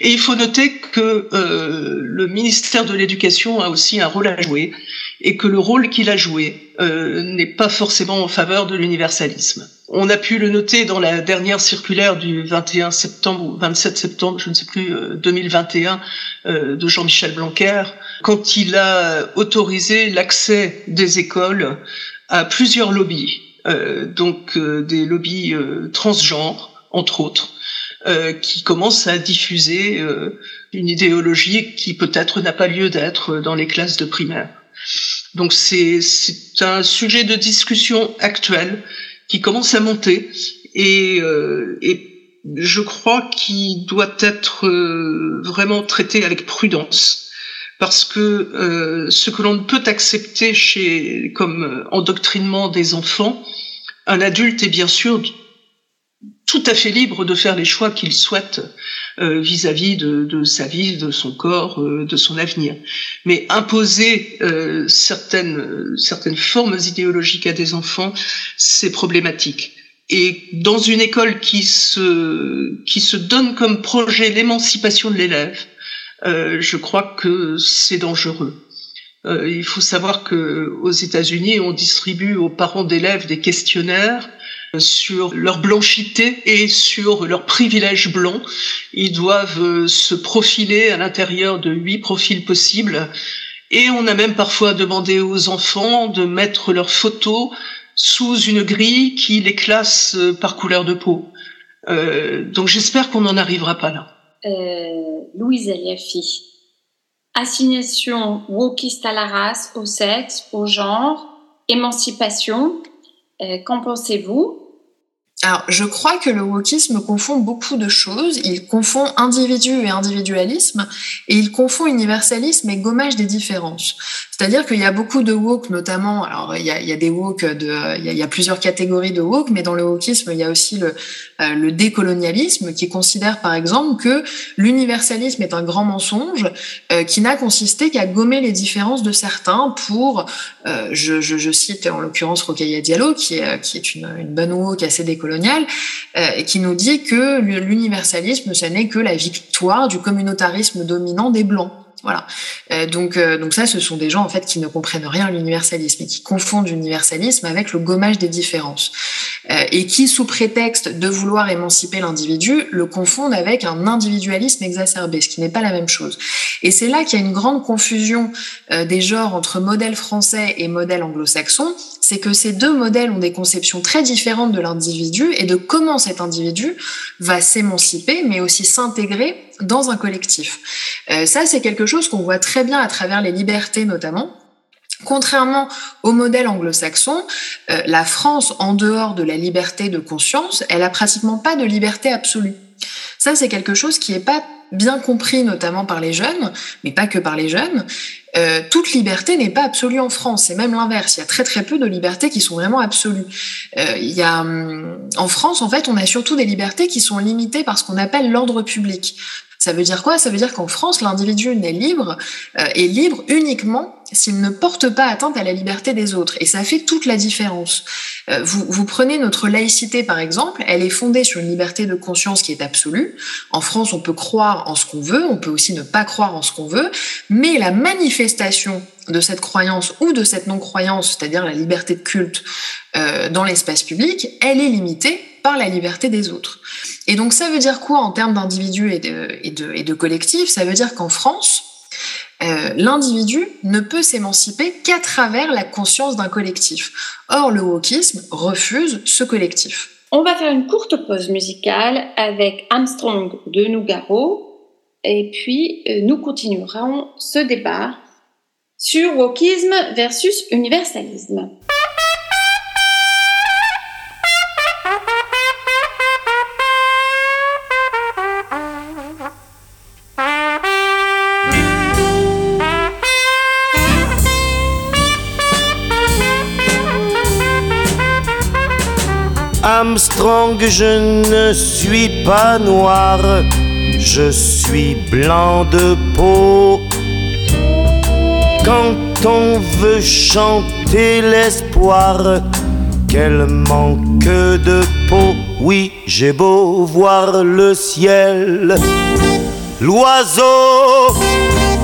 Et il faut noter que euh, le ministère de l'Éducation a aussi un rôle à jouer et que le rôle qu'il a joué euh, n'est pas forcément en faveur de l'universalisme. On a pu le noter dans la dernière circulaire du 21 septembre ou 27 septembre, je ne sais plus, 2021 de Jean-Michel Blanquer, quand il a autorisé l'accès des écoles à plusieurs lobbies euh, donc euh, des lobbies euh, transgenres, entre autres, qui commencent à diffuser une idéologie qui peut-être n'a pas lieu d'être dans les classes de primaire. Donc c'est un sujet de discussion actuel qui commence à monter et, et je crois qu'il doit être vraiment traité avec prudence parce que euh, ce que l'on ne peut accepter chez, comme endoctrinement des enfants, un adulte est bien sûr tout à fait libre de faire les choix qu'il souhaite euh, vis-à-vis de, de, sa vie, de son corps, euh, de son avenir. Mais imposer euh, certaines, certaines formes idéologiques à des enfants, c'est problématique. Et dans une école qui se, qui se donne comme projet l'émancipation de l'élève, euh, je crois que c'est dangereux. Euh, il faut savoir que aux États-Unis, on distribue aux parents d'élèves des questionnaires sur leur blanchité et sur leur privilège blanc. Ils doivent euh, se profiler à l'intérieur de huit profils possibles. Et on a même parfois demandé aux enfants de mettre leurs photos sous une grille qui les classe par couleur de peau. Euh, donc j'espère qu'on n'en arrivera pas là euh, Louise Eliafi. Assignation wokiste à la race, au sexe, au genre, émancipation. Euh, Qu'en pensez-vous? Alors, je crois que le wokisme confond beaucoup de choses. Il confond individu et individualisme, et il confond universalisme et gommage des différences. C'est-à-dire qu'il y a beaucoup de woke, notamment, alors il y a, des woke de, il y a, plusieurs catégories de woke, mais dans le wokisme, il y a aussi le, euh, décolonialisme qui considère par exemple que l'universalisme est un grand mensonge euh, qui n'a consisté qu'à gommer les différences de certains pour, euh, je, cite en l'occurrence Rokhaya Diallo, qui est, une, une bonne woke assez euh, qui nous dit que l'universalisme, ce n'est que la victoire du communautarisme dominant des Blancs. Voilà. Euh, donc, euh, donc ça, ce sont des gens en fait qui ne comprennent rien à l'universalisme et qui confondent l'universalisme avec le gommage des différences euh, et qui, sous prétexte de vouloir émanciper l'individu, le confondent avec un individualisme exacerbé, ce qui n'est pas la même chose. Et c'est là qu'il y a une grande confusion euh, des genres entre modèle français et modèle anglo-saxon. C'est que ces deux modèles ont des conceptions très différentes de l'individu et de comment cet individu va s'émanciper, mais aussi s'intégrer dans un collectif. Euh, ça, c'est quelque chose qu'on voit très bien à travers les libertés notamment. Contrairement au modèle anglo-saxon, euh, la France, en dehors de la liberté de conscience, elle a pratiquement pas de liberté absolue. Ça, c'est quelque chose qui est pas bien compris notamment par les jeunes, mais pas que par les jeunes. Euh, toute liberté n'est pas absolue en France, c'est même l'inverse. Il y a très très peu de libertés qui sont vraiment absolues. Euh, il y a, hum, en France, en fait, on a surtout des libertés qui sont limitées par ce qu'on appelle l'ordre public. Ça veut dire quoi? Ça veut dire qu'en France, l'individu n'est libre, euh, est libre uniquement s'il ne porte pas atteinte à la liberté des autres. Et ça fait toute la différence. Euh, vous, vous prenez notre laïcité, par exemple, elle est fondée sur une liberté de conscience qui est absolue. En France, on peut croire en ce qu'on veut, on peut aussi ne pas croire en ce qu'on veut, mais la manifestation de cette croyance ou de cette non-croyance, c'est-à-dire la liberté de culte euh, dans l'espace public, elle est limitée par la liberté des autres. Et donc ça veut dire quoi en termes d'individus et de, et, collectifs? Ça veut dire qu'en France, euh, l'individu ne peut s'émanciper qu'à travers la conscience d'un collectif. Or, le wokisme refuse ce collectif. On va faire une courte pause musicale avec Armstrong de Nougaro et puis euh, nous continuerons ce débat sur wokisme versus universalisme. Armstrong, je ne suis pas noir, je suis blanc de peau. Quand on veut chanter l'espoir, quel manque de peau. Oui, j'ai beau voir le ciel, l'oiseau,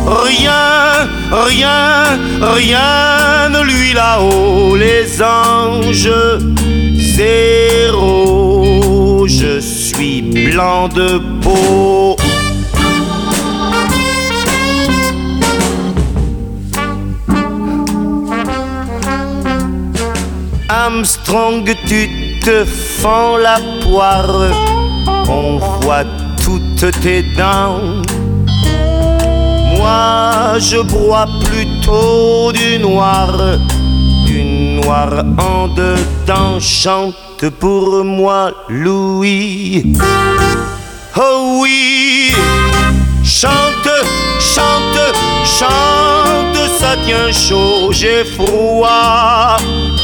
rien, rien, rien ne lui là-haut, les anges je suis blanc de peau. Armstrong, tu te fends la poire, on voit toutes tes dents. Moi, je bois plutôt du noir du noir en dedans. Chante pour moi, Louis. Oh oui, chante, chante, chante, ça tient chaud, j'ai froid.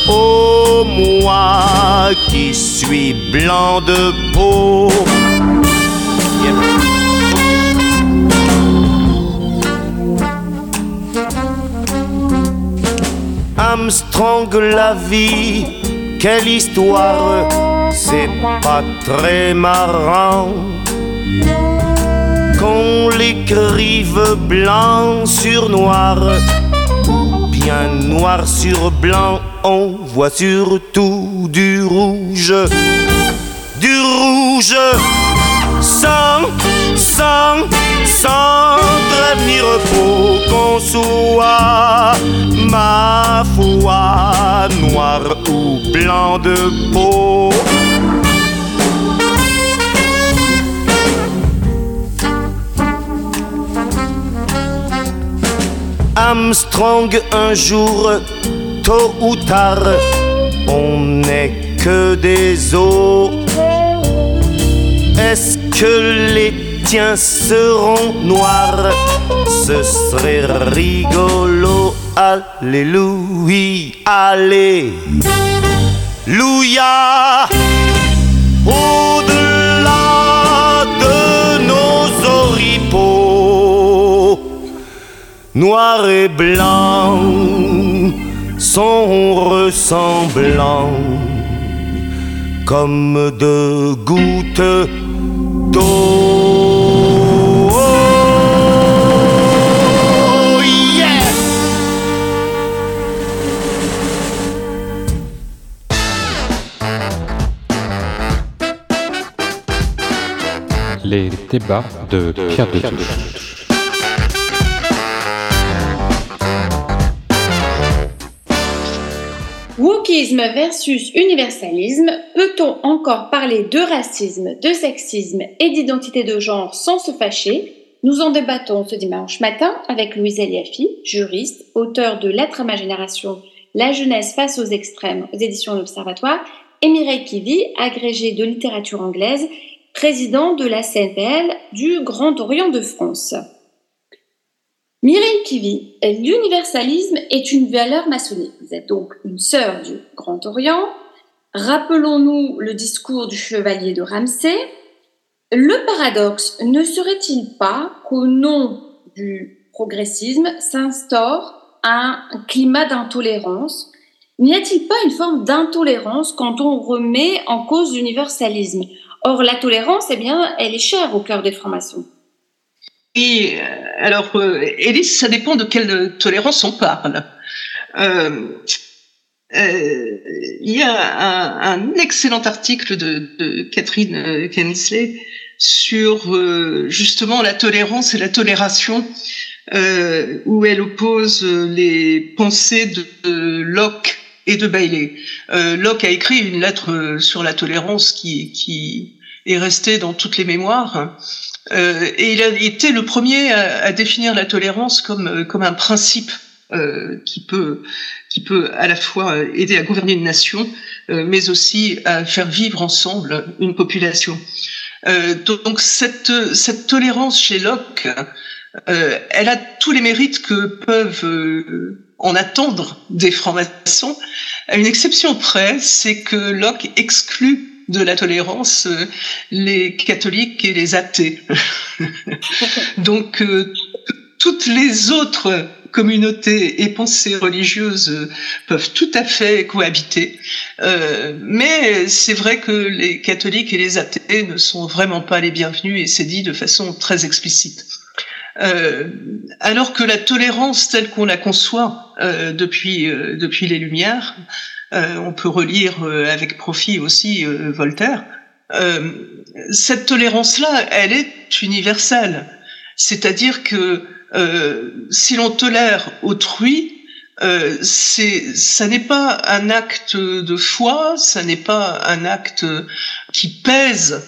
Oh moi qui suis blanc de peau. Armstrong, la vie, quelle histoire, c'est pas très marrant. Qu'on l'écrive blanc sur noir, ou bien noir sur blanc, on voit surtout du rouge, du rouge, sans, sans, sans prévenir faut qu'on soit ma foi noir ou blanc de peau. Armstrong un jour, tôt ou tard, on n'est que des os. Est-ce que les tiens seront noirs Ce serait rigolo. Alléluia, Alléluia. Au-delà de nos oripeaux, noir et blanc sont ressemblants comme deux gouttes d'eau. Les débats de Pierre de Touche. Wokisme versus universalisme, peut-on encore parler de racisme, de sexisme et d'identité de genre sans se fâcher? Nous en débattons ce dimanche matin avec Louise Eliafi, juriste, auteur de Lettres à ma génération, La jeunesse face aux extrêmes aux éditions L'Observatoire, et Mireille Kivi, agrégée de littérature anglaise, président de la CNPL du Grand Orient de France. Mireille Kivi, l'universalisme est une valeur maçonnique. Vous êtes donc une sœur du Grand Orient. Rappelons-nous le discours du chevalier de Ramsay. Le paradoxe ne serait-il pas qu'au nom du progressisme s'instaure un climat d'intolérance? N'y a-t-il pas une forme d'intolérance quand on remet en cause l'universalisme? Or, la tolérance, eh bien, elle est chère au cœur des francs-maçons. Et euh, alors, euh, Élise, ça dépend de quelle tolérance on parle. Euh, il y a un, excellent article de, Catherine Kensley sur justement la tolérance et la tolération, où elle oppose les pensées de Locke et de Bailey. Euh, Locke a écrit une lettre euh, sur la tolérance qui, qui est restée dans toutes les mémoires. Euh, et il a été le premier à, à définir la tolérance comme, euh, comme un principe euh, qui, peut, qui peut à la fois aider à gouverner une nation, euh, mais aussi à faire vivre ensemble une population. Euh, donc cette, cette tolérance chez Locke, elle a tous les mérites que peuvent en attendre des francs-maçons, à une exception près, c'est que Locke exclut de la tolérance euh, les catholiques et les athées. (laughs) Donc euh, toutes les autres communautés et pensées religieuses euh, peuvent tout à fait cohabiter, Euh, mais c'est vrai que les catholiques et les athées ne sont vraiment pas les bienvenus et c'est dit de façon très explicite. Euh, alors que la tolérance telle qu'on la conçoit euh, depuis euh, depuis les Lumières, euh, on peut relire euh, avec profit aussi euh, Voltaire. cette tolérance-là, elle est universelle. C'est-à-dire que si l'on tolère autrui, euh, c'est, ça n'est pas un acte de foi, ça n'est pas un acte qui pèse,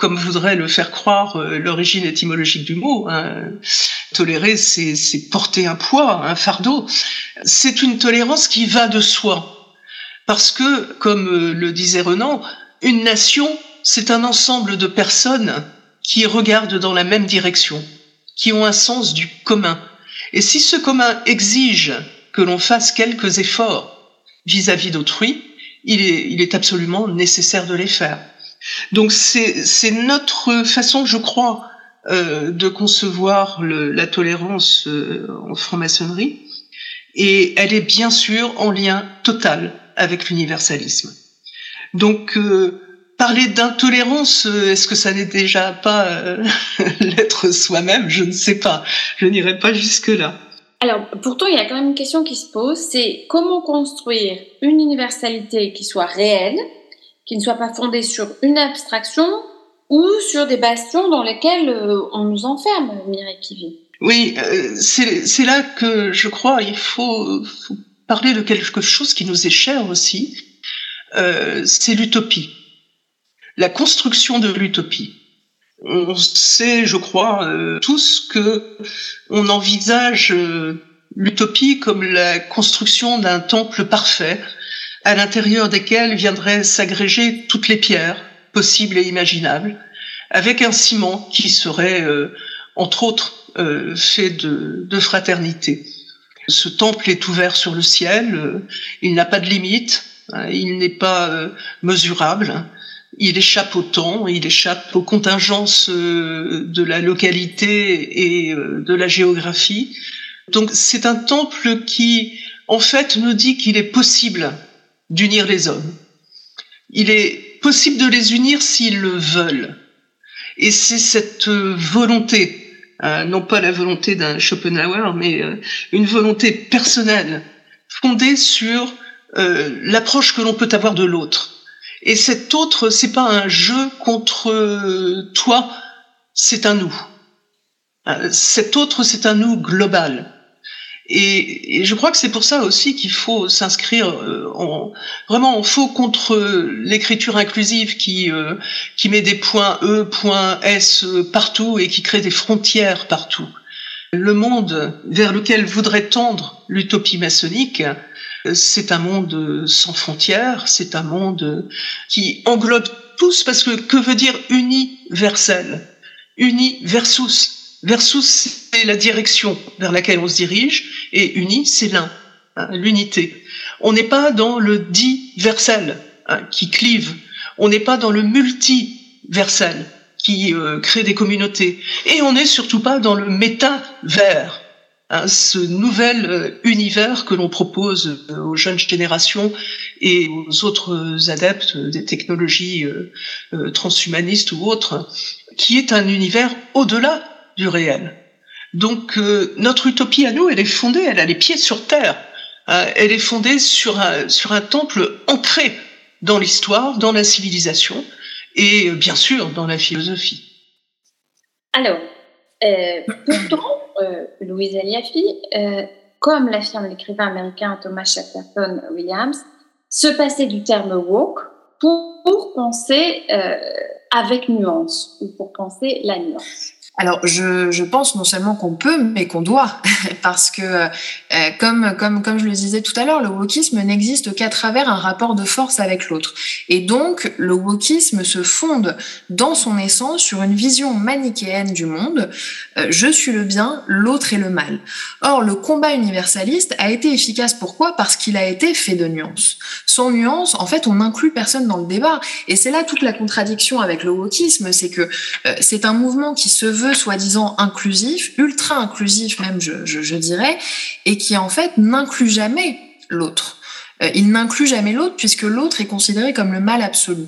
comme voudrait le faire croire euh, l'origine étymologique du mot. hein. Tolérer, c'est, c'est porter un poids, un fardeau. C'est une tolérance qui va de soi. Parce que, comme euh, le disait Renan, une nation, c'est un ensemble de personnes qui regardent dans la même direction, qui ont un sens du commun. Et si ce commun exige que l'on fasse quelques efforts vis-à-vis d'autrui, il est, il est absolument nécessaire de les faire. Donc c'est notre façon, je crois, euh, de concevoir la tolérance euh, en franc-maçonnerie, et elle est bien sûr en lien total avec l'universalisme. Donc euh, parler d'intolérance, est-ce que ça n'est déjà pas (laughs) l'être soi-même? Je ne sais pas. Je n'irai pas jusque là. Alors, pourtant, il y a quand même une question qui se pose, c'est comment construire une universalité qui soit réelle, qui ne soit pas fondée sur une abstraction ou sur des bastions dans lesquels euh, on nous enferme, Mireille Kivi. Oui, euh, c'est là que je crois il faut, parler de quelque chose qui nous est cher aussi. Euh, c'est l'utopie, la construction de l'utopie. On sait, je crois, tous que on envisage l'utopie comme la construction d'un temple parfait à l'intérieur desquels viendraient s'agréger toutes les pierres possibles et imaginables, avec un ciment qui serait, euh, entre autres, euh, fait de, de, fraternité. Ce temple est ouvert sur le ciel, euh, il n'a pas de limite, hein, il n'est pas euh, mesurable, il échappe au temps, il échappe aux contingences euh, de la localité et de la géographie. Donc c'est un temple qui, en fait, nous dit qu'il est possible d'unir les hommes. Il est possible de les unir s'ils le veulent. Et c'est cette volonté, euh, non pas la volonté d'un Schopenhauer, mais euh, une volonté personnelle, fondée sur euh, l'approche que l'on peut avoir de l'autre. Et cet autre, c'est pas un jeu contre toi, c'est un nous. Cet autre, c'est un nous global. Et, et, je crois que c'est pour ça aussi qu'il faut s'inscrire euh, en, vraiment en faux contre l'écriture inclusive qui, euh, qui met des points E, points S partout et qui crée des frontières partout. Le monde vers lequel voudrait tendre l'utopie maçonnique, c'est un monde sans frontières, c'est un monde qui englobe tous, parce que que veut dire universel Uni versus Versus, c'est la direction vers laquelle on se dirige, et uni, c'est l'un, hein, l'unité. On n'est pas dans le diversel hein, qui clive, on n'est pas dans le multiversel qui euh, crée des communautés, et on n'est surtout pas dans le métavers, hein, ce nouvel euh, univers que l'on propose euh, aux jeunes générations et aux autres adeptes des technologies transhumanistes ou autres, qui est un univers au-delà du réel. Donc euh, notre utopie à nous, elle est fondée, elle a les pieds sur terre. Euh, elle est fondée sur un, sur un temple ancré dans l'histoire, dans la civilisation et euh, bien sûr dans la philosophie. Alors, pourtant, Louise Eliafi, comme l'affirme l'écrivain américain Thomas Shackerton Williams, se passer du terme woke pour penser avec nuance ou pour penser la nuance. Alors, je, je, pense non seulement qu'on peut, mais qu'on doit, (laughs) parce que, euh, comme, comme, comme je le disais tout à l'heure, le wokisme n'existe qu'à travers un rapport de force avec l'autre. Et donc, le wokisme se fonde dans son essence sur une vision manichéenne du monde. Euh, je suis le bien, l'autre est le mal. Or, le combat universaliste a été efficace. Pourquoi? Parce qu'il a été fait de nuances. Sans nuance, en fait, on n'inclut personne dans le débat. Et c'est là toute la contradiction avec le wokisme, c'est que euh, c'est un mouvement qui se veut soi-disant inclusif, ultra inclusif même, je, dirais, et qui en fait n'inclut jamais l'autre. Euh, il n'inclut jamais l'autre puisque l'autre est considéré comme le mal absolu.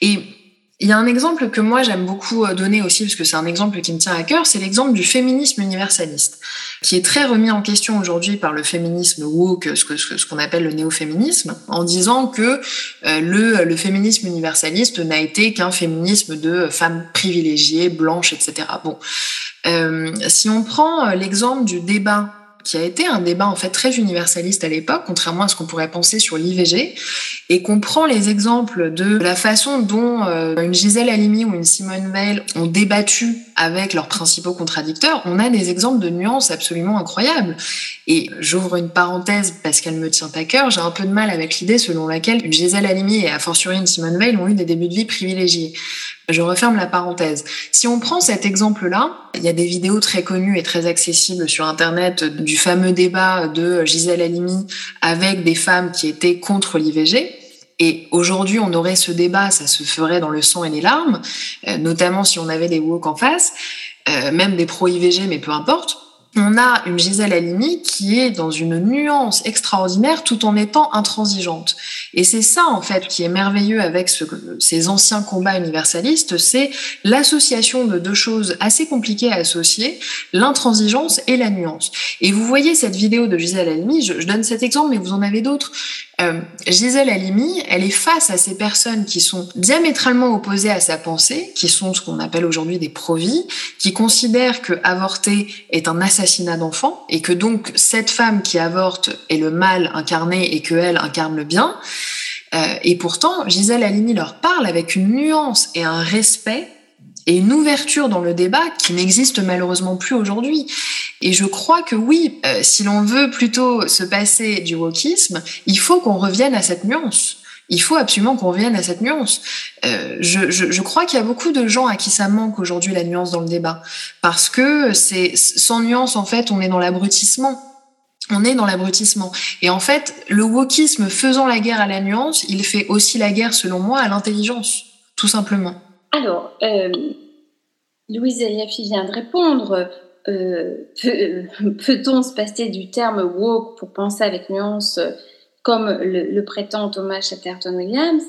Et il y a un exemple que moi j'aime beaucoup euh, donner aussi, parce que c'est un exemple qui me tient à cœur, c'est l'exemple du féminisme universaliste, qui est très remis en question aujourd'hui par le féminisme woke, ce qu'on ce, appelle le néo-féminisme, en disant que euh, le, le féminisme universaliste n'a été qu'un féminisme de femmes privilégiées, blanches, etc. Bon, euh, si on prend l'exemple du débat qui a été un débat en fait très universaliste à l'époque, contrairement à ce qu'on pourrait penser sur l'IVG, et qu'on prend les exemples de la façon dont euh, une Gisèle Halimi ou une Simone Veil ont débattu avec leurs principaux contradicteurs, on a des exemples de nuances absolument incroyables. Et j'ouvre une parenthèse parce qu'elle me tient à cœur, j'ai un peu de mal avec l'idée selon laquelle une Gisèle Halimi et a fortiori une Simone Veil ont eu des débuts de vie privilégiés. Je referme la parenthèse. Si on prend cet exemple-là, il y a des vidéos très connues et très accessibles sur Internet du fameux débat de Gisèle Halimi avec des femmes qui étaient contre l'IVG. Et aujourd'hui, on aurait ce débat, ça se ferait dans le sang et les larmes, euh, notamment si on avait des woke en face, euh, même des pro-IVG, mais peu importe on a une Gisèle Halimi qui est dans une nuance extraordinaire tout en étant intransigeante. Et c'est ça, en fait, qui est merveilleux avec ce, ces anciens combats universalistes, c'est l'association de deux choses assez compliquées à associer, l'intransigeance et la nuance. Et vous voyez cette vidéo de Gisèle Halimi, je, je donne cet exemple, mais vous en avez d'autres. Euh, Gisèle Halimi, elle est face à ces personnes qui sont diamétralement opposées à sa pensée, qui sont ce qu'on appelle aujourd'hui des pro-vie, qui considèrent que avorter est un assassinat d'enfant et que donc cette femme qui avorte est le mal incarné et que elle incarne le bien. Euh, et pourtant, Gisèle Halimi leur parle avec une nuance et un respect et une ouverture dans le débat qui n'existe malheureusement plus aujourd'hui. Et je crois que oui, euh, si l'on veut plutôt se passer du wokisme, il faut qu'on revienne à cette nuance. Il faut absolument qu'on revienne à cette nuance. Euh, je, je, je, crois qu'il y a beaucoup de gens à qui ça manque aujourd'hui la nuance dans le débat, parce que c'est sans nuance en fait, on est dans l'abrutissement. On est dans l'abrutissement. Et en fait, le wokisme faisant la guerre à la nuance, il fait aussi la guerre, selon moi, à l'intelligence, tout simplement. Alors, euh, Louise Eliafi vient de répondre. Euh, (laughs) Peut-on se passer du terme woke pour penser avec nuance comme le, prétend Thomas Chatterton Williams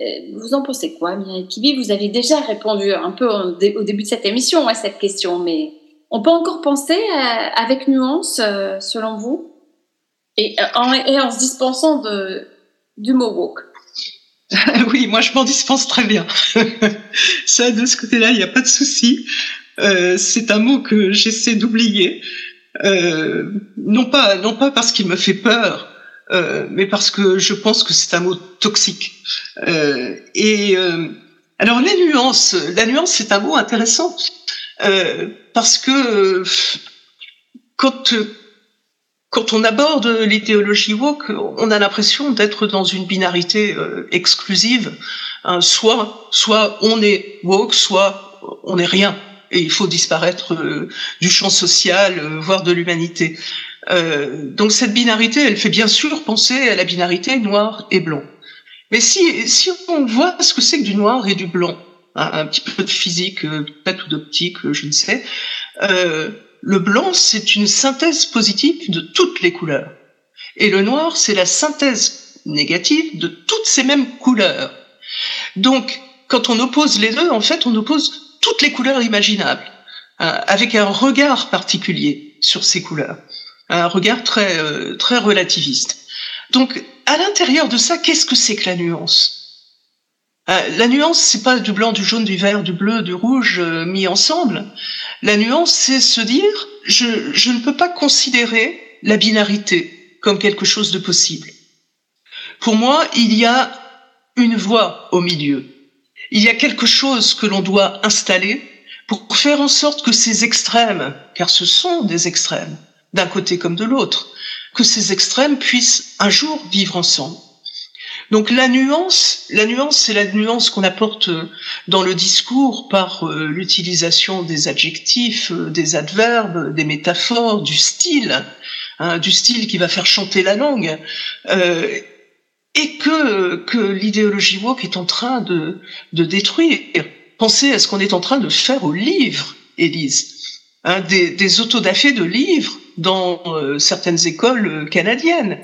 euh, Vous en pensez quoi, Mireille Kibi? Vous avez déjà répondu un peu au, début de cette émission à cette question, mais on peut encore penser avec nuance, euh, selon vous, et en, se dispensant du mot woke (laughs) oui, moi je m'en dispense très bien. (laughs) Ça, de ce côté-là, il n'y a pas de souci. Euh, c'est un mot que j'essaie d'oublier, euh, non pas non pas parce qu'il me fait peur, euh, mais parce que je pense que c'est un mot toxique. Euh, et alors la nuance, la nuance, c'est un mot intéressant parce que quand quand on aborde l'idéologie woke, on a l'impression d'être dans une binarité euh, exclusive. Hein, soit, soit on est woke, soit on n'est rien. Et il faut disparaître euh, du champ social, euh, voire de l'humanité. donc cette binarité, elle fait bien sûr penser à la binarité noir et blanc. Mais si, si on voit ce que c'est que du noir et du blanc, hein, un petit peu de physique, peut-être ou d'optique, je ne sais, le blanc, c'est une synthèse positive de toutes les couleurs. Et le noir, c'est la synthèse négative de toutes ces mêmes couleurs. Donc, quand on oppose les deux, en fait, on oppose toutes les couleurs imaginables, hein, avec un regard particulier sur ces couleurs, un regard très, euh, très relativiste. Donc, à l'intérieur de ça, qu'est-ce que c'est que la nuance? Euh, la nuance, c'est pas du blanc, du jaune, du vert, du bleu, du rouge euh, mis ensemble. La nuance, c'est se dire, je, je ne peux pas considérer la binarité comme quelque chose de possible. Pour moi, il y a une voie au milieu. Il y a quelque chose que l'on doit installer pour faire en sorte que ces extrêmes, car ce sont des extrêmes, d'un côté comme de l'autre, que ces extrêmes puissent un jour vivre ensemble. Donc la nuance, la nuance, c'est la nuance qu'on apporte euh, dans le discours par euh, l'utilisation des adjectifs, euh, des adverbes, des métaphores, du style, hein, du style qui va faire chanter la langue, euh, et que, que l'idéologie woke est en train de, de détruire. Pensez à ce qu'on est en train de faire au livre, Élise. Hein, des, des autodafés de livres dans certaines écoles canadiennes.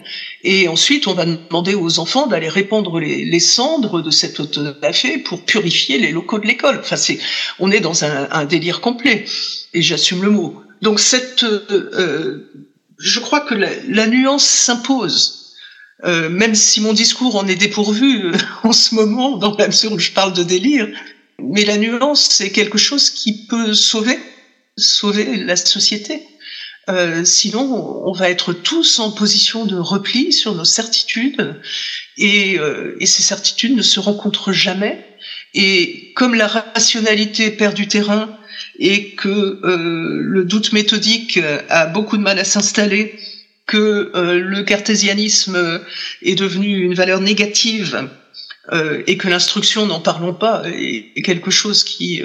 Et ensuite, on va demander aux enfants d'aller répandre les, cendres de cet autodafé pour purifier les locaux de l'école. Enfin, c'est, on est dans un, délire complet. Et j'assume le mot. Donc, cette, euh, euh je crois que la, nuance s'impose. Euh, même si mon discours en est dépourvu (laughs) en ce moment, dans la mesure où je parle de délire, mais la nuance, c'est quelque chose qui peut sauver, sauver la société. Euh, sinon, on va être tous en position de repli sur nos certitudes et, euh, et, ces certitudes ne se rencontrent jamais. Et comme la rationalité perd du terrain et que euh, le doute méthodique a beaucoup de mal à s'installer, que euh, le cartésianisme est devenu une valeur négative euh, et que l'instruction, n'en parlons pas, est quelque chose qui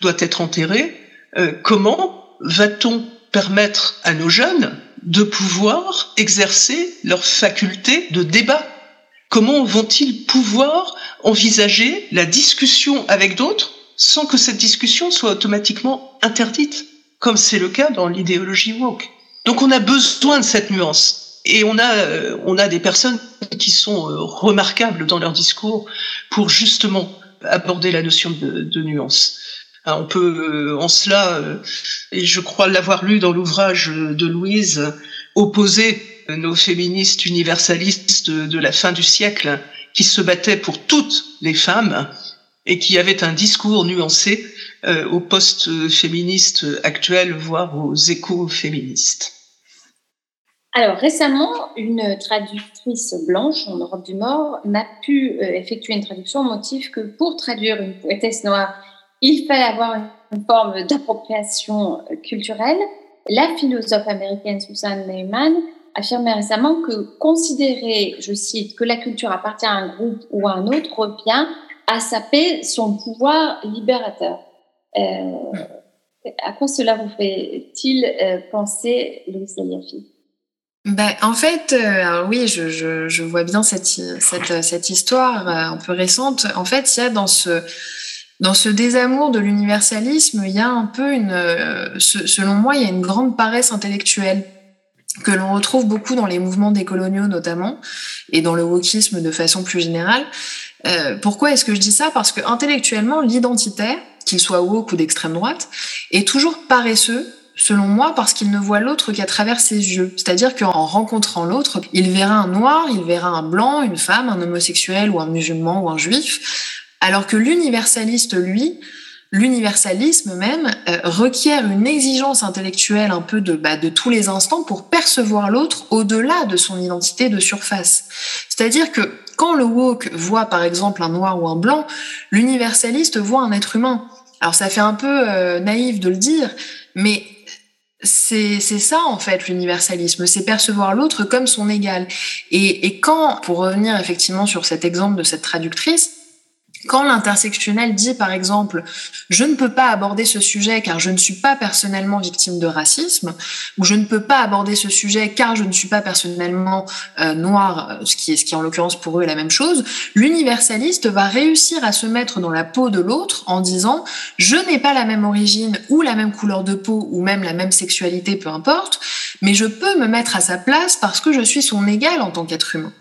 doit être enterré, comment va-t-on permettre à nos jeunes de pouvoir exercer leur faculté de débat. Comment vont-ils pouvoir envisager la discussion avec d'autres sans que cette discussion soit automatiquement interdite, comme c'est le cas dans l'idéologie woke? Donc on a besoin de cette nuance. Et on a, euh, on a des personnes qui sont euh, remarquables dans leur discours pour justement aborder la notion de, de nuance. Hein, on peut euh, en cela, euh, et je crois l'avoir lu dans l'ouvrage de Louise, opposer nos féministes universalistes de, la fin du siècle qui se battaient pour toutes les femmes et qui avaient un discours nuancé euh, aux postes féministes actuels, voire aux éco-féministes. Alors récemment, une traductrice blanche en Europe du Nord n'a pu effectuer une traduction au motif que pour traduire une poétesse noire il fallait avoir une forme d'appropriation culturelle. La philosophe américaine Susan Neyman affirmait récemment que considérer, je cite, que la culture appartient à un groupe ou à un autre revient à saper son pouvoir libérateur. Euh, à quoi cela vous fait-il euh, penser, Louise Aliafi ben, en fait, euh, oui, je, vois bien cette, histoire un peu récente. En fait, il y a dans ce, dans ce désamour de l'universalisme, il y a un peu une, euh, selon moi, il y a une grande paresse intellectuelle que l'on retrouve beaucoup dans les mouvements décoloniaux notamment et dans le wokisme de façon plus générale. Euh, pourquoi est-ce que je dis ça? Parce que intellectuellement, l'identitaire, qu'il soit woke ou d'extrême droite, est toujours paresseux selon moi, parce qu'il ne voit l'autre qu'à travers ses yeux. C'est-à-dire qu'en rencontrant l'autre, il verra un noir, il verra un blanc, une femme, un homosexuel ou un musulman ou un juif, alors que l'universaliste, lui, l'universalisme même euh, requiert une exigence intellectuelle un peu de, bah, de tous les instants pour percevoir l'autre au-delà de son identité de surface. C'est-à-dire que quand le woke voit par exemple un noir ou un blanc, l'universaliste voit un être humain. Alors ça fait un peu euh, naïf de le dire, mais c'est ça en fait l'universalisme, c'est percevoir l'autre comme son égal. Et, et quand, pour revenir effectivement sur cet exemple de cette traductrice, quand l'intersectionnel dit, par exemple, je ne peux pas aborder ce sujet car je ne suis pas personnellement victime de racisme, ou je ne peux pas aborder ce sujet car je ne suis pas personnellement euh, noir, ce qui ce qui en l'occurrence pour eux est la même chose, l'universaliste va réussir à se mettre dans la peau de l'autre en disant je n'ai pas la même origine ou la même couleur de peau ou même la même sexualité, peu importe, mais je peux me mettre à sa place parce que je suis son égal en tant qu'être humain.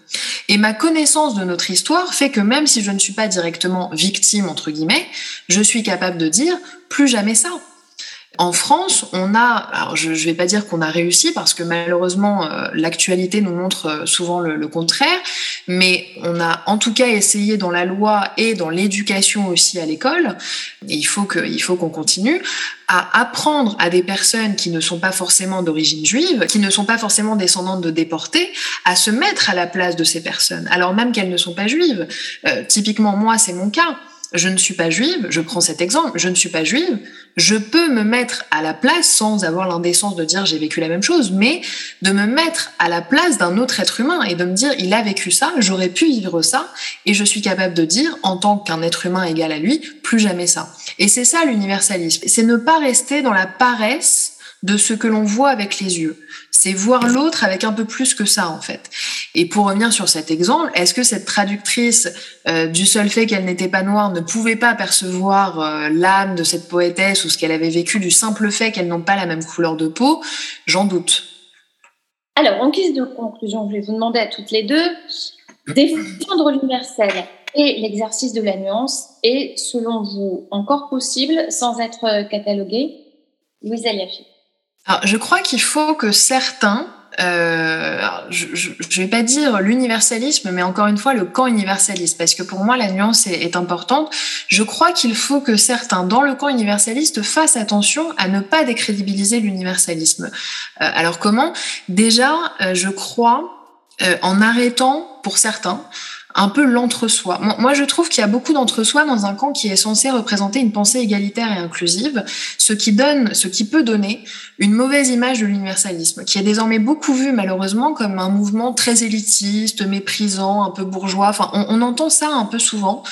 Et ma connaissance de notre histoire fait que même si je ne suis pas directement victime, entre guillemets, je suis capable de dire plus jamais ça. En France, on a, alors je ne vais pas dire qu'on a réussi parce que malheureusement euh, l'actualité nous montre euh, souvent le, le, contraire, mais on a en tout cas essayé dans la loi et dans l'éducation aussi à l'école, il faut que, il faut qu'on continue à apprendre à des personnes qui ne sont pas forcément d'origine juive, qui ne sont pas forcément descendantes de déportés, à se mettre à la place de ces personnes, alors même qu'elles ne sont pas juives. Euh, typiquement moi, c'est mon cas je ne suis pas juive, je prends cet exemple, je ne suis pas juive, je peux me mettre à la place sans avoir l'indécence de dire j'ai vécu la même chose, mais de me mettre à la place d'un autre être humain et de me dire il a vécu ça, j'aurais pu vivre ça, et je suis capable de dire en tant qu'un être humain égal à lui, plus jamais ça. Et c'est ça l'universalisme, c'est ne pas rester dans la paresse de ce que l'on voit avec les yeux. C'est voir l'autre avec un peu plus que ça, en fait. Et pour revenir sur cet exemple, est-ce que cette traductrice, euh, du seul fait qu'elle n'était pas noire, ne pouvait pas percevoir euh, l'âme de cette poétesse ou ce qu'elle avait vécu du simple fait qu'elles n'ont pas la même couleur de peau? J'en doute. Alors, en guise de conclusion, je vais vous demander à toutes les deux, défendre l'universel et l'exercice de la nuance est, selon vous, encore possible sans être catalogué? Louise Aliafi. Alors, je crois qu'il faut que certains, euh, je ne vais pas dire l'universalisme, mais encore une fois le camp universaliste, parce que pour moi la nuance est, est importante. Je crois qu'il faut que certains dans le camp universaliste fassent attention à ne pas décrédibiliser l'universalisme. Euh, alors comment? Déjà, euh, je crois euh, en arrêtant pour certains un peu l'entre-soi. Moi, je trouve qu'il y a beaucoup d'entre-soi dans un camp qui est censé représenter une pensée égalitaire et inclusive, ce qui donne, ce qui peut donner une mauvaise image de l'universalisme, qui est désormais beaucoup vu malheureusement comme un mouvement très élitiste, méprisant, un peu bourgeois. Enfin, on, on entend ça un peu souvent.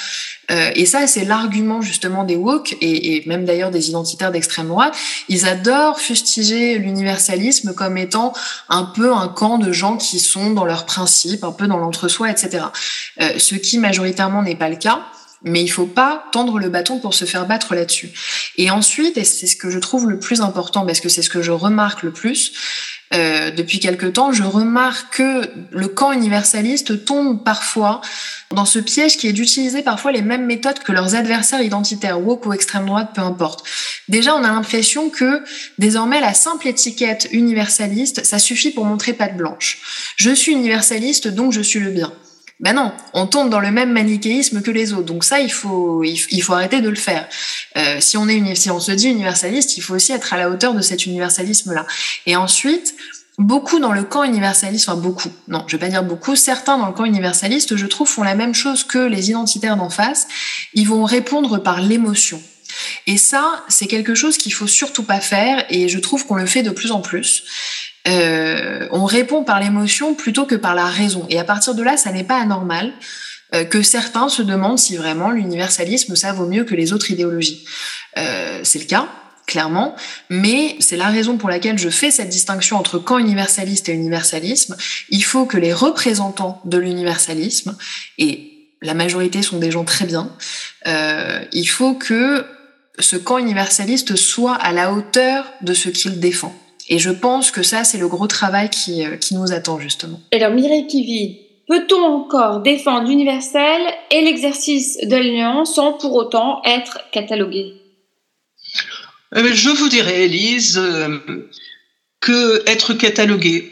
Euh, et ça, c'est l'argument justement des woke et, même d'ailleurs des identitaires d'extrême droite. Ils adorent fustiger l'universalisme comme étant un peu un camp de gens qui sont dans leurs principes, un peu dans l'entre-soi, etc. Euh, ce qui majoritairement n'est pas le cas mais il faut pas tendre le bâton pour se faire battre là-dessus. Et ensuite, et c'est ce que je trouve le plus important, parce que c'est ce que je remarque le plus, euh, depuis quelque temps, je remarque que le camp universaliste tombe parfois dans ce piège qui est d'utiliser parfois les mêmes méthodes que leurs adversaires identitaires, woke ou extrême droite, peu importe. Déjà, on a l'impression que désormais la simple étiquette universaliste, ça suffit pour montrer patte blanche. Je suis universaliste, donc je suis le bien. Ben non, on tombe dans le même manichéisme que les autres. Donc ça, il faut, il faut arrêter de le faire. Euh, si on est, si on se dit universaliste, il faut aussi être à la hauteur de cet universalisme-là. Et ensuite, beaucoup dans le camp universaliste, enfin beaucoup, non, je vais pas dire beaucoup, certains dans le camp universaliste, je trouve, font la même chose que les identitaires d'en face. Ils vont répondre par l'émotion. Et ça, c'est quelque chose qu'il faut surtout pas faire, et je trouve qu'on le fait de plus en plus. Euh, on répond par l'émotion plutôt que par la raison. Et à partir de là, ça n'est pas anormal euh, que certains se demandent si vraiment l'universalisme, ça vaut mieux que les autres idéologies. Euh, c'est le cas, clairement, mais c'est la raison pour laquelle je fais cette distinction entre camp universaliste et universalisme. Il faut que les représentants de l'universalisme, et la majorité sont des gens très bien, euh, il faut que ce camp universaliste soit à la hauteur de ce qu'il défend. Et je pense que ça, c'est le gros travail qui, euh, qui nous attend justement. Alors Mireille Kivi, peut-on encore défendre l'universel et l'exercice de l'union sans pour autant être catalogué? Euh, Je vous dirais, Élise, euh, que être catalogué,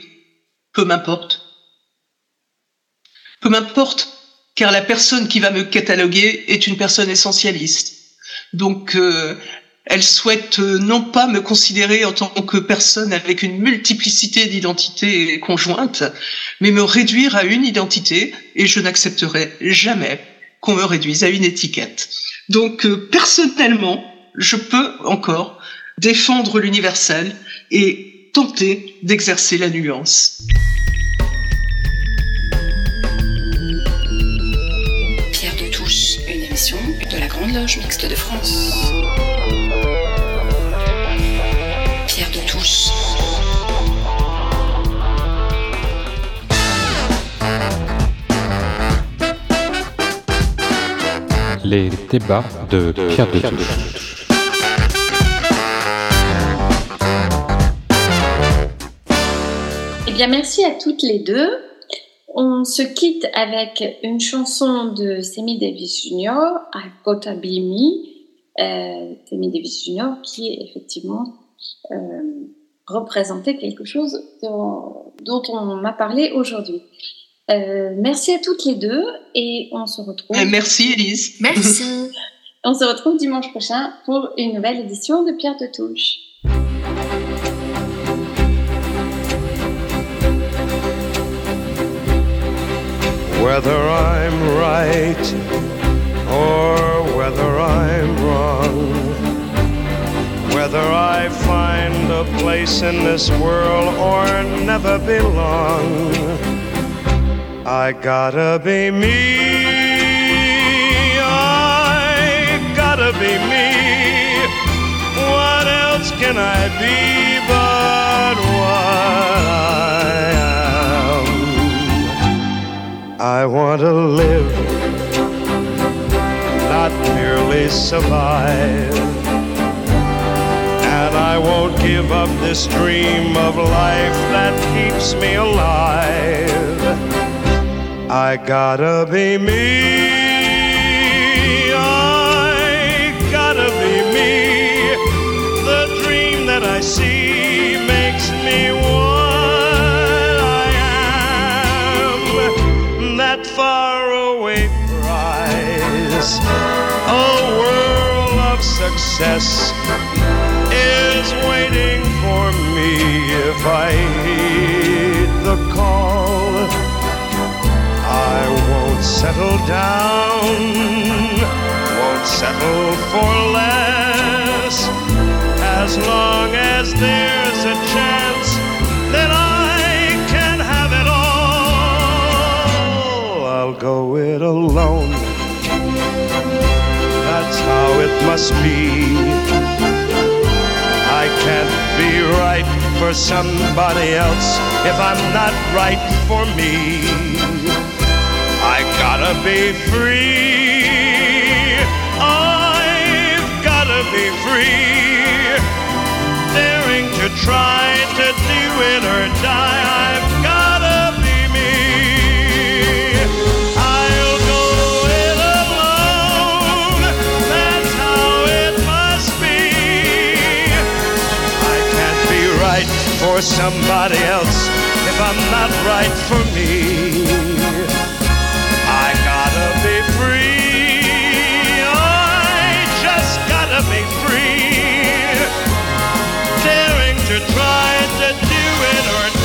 peu m'importe. Peu m'importe, car la personne qui va me cataloguer est une personne essentialiste. Donc, euh, elle souhaite euh, non pas me considérer en tant que personne avec une multiplicité d'identités conjointes, mais me réduire à une identité, et je n'accepterai jamais qu'on me réduise à une étiquette. Donc, euh, personnellement, je peux encore défendre l'universel et tenter d'exercer la nuance. Pierre de Touche, une émission de la Grande Loge Mixte de France. Les débats de Pierre de. Eh bien, merci à toutes les deux. On se quitte avec une chanson de Sammy Davis Jr., I've Gotta Be Me. Euh, Sammy Davis Jr., qui effectivement euh, représentait quelque chose dont on m'a parlé aujourd'hui. Euh, merci à toutes les deux et on se retrouve. Euh, Merci, Élise. Merci. (laughs) On se retrouve dimanche prochain pour une nouvelle édition de Pierre de Touche. Whether I'm right or whether I'm wrong, whether I find a place in this world or never belong, I gotta be me. I gotta be me. What else can I be but what I am? I want to live, not merely survive. And I won't give up this dream of life that keeps me alive. I gotta be me. I gotta be me. The dream that I see makes me what I am. That faraway prize, a world of success, is waiting for me if I heed the call. I won't settle down, won't settle for less. As long as there's a chance that I can have it all, I'll go it alone. That's how it must be. I can't be right for somebody else if I'm not right for me. Gotta be free. I've gotta be free. Daring to try to do it or die. I've gotta be me. I'll go it alone. That's how it must be. I can't be right for somebody else if I'm not right for me. tried to do it or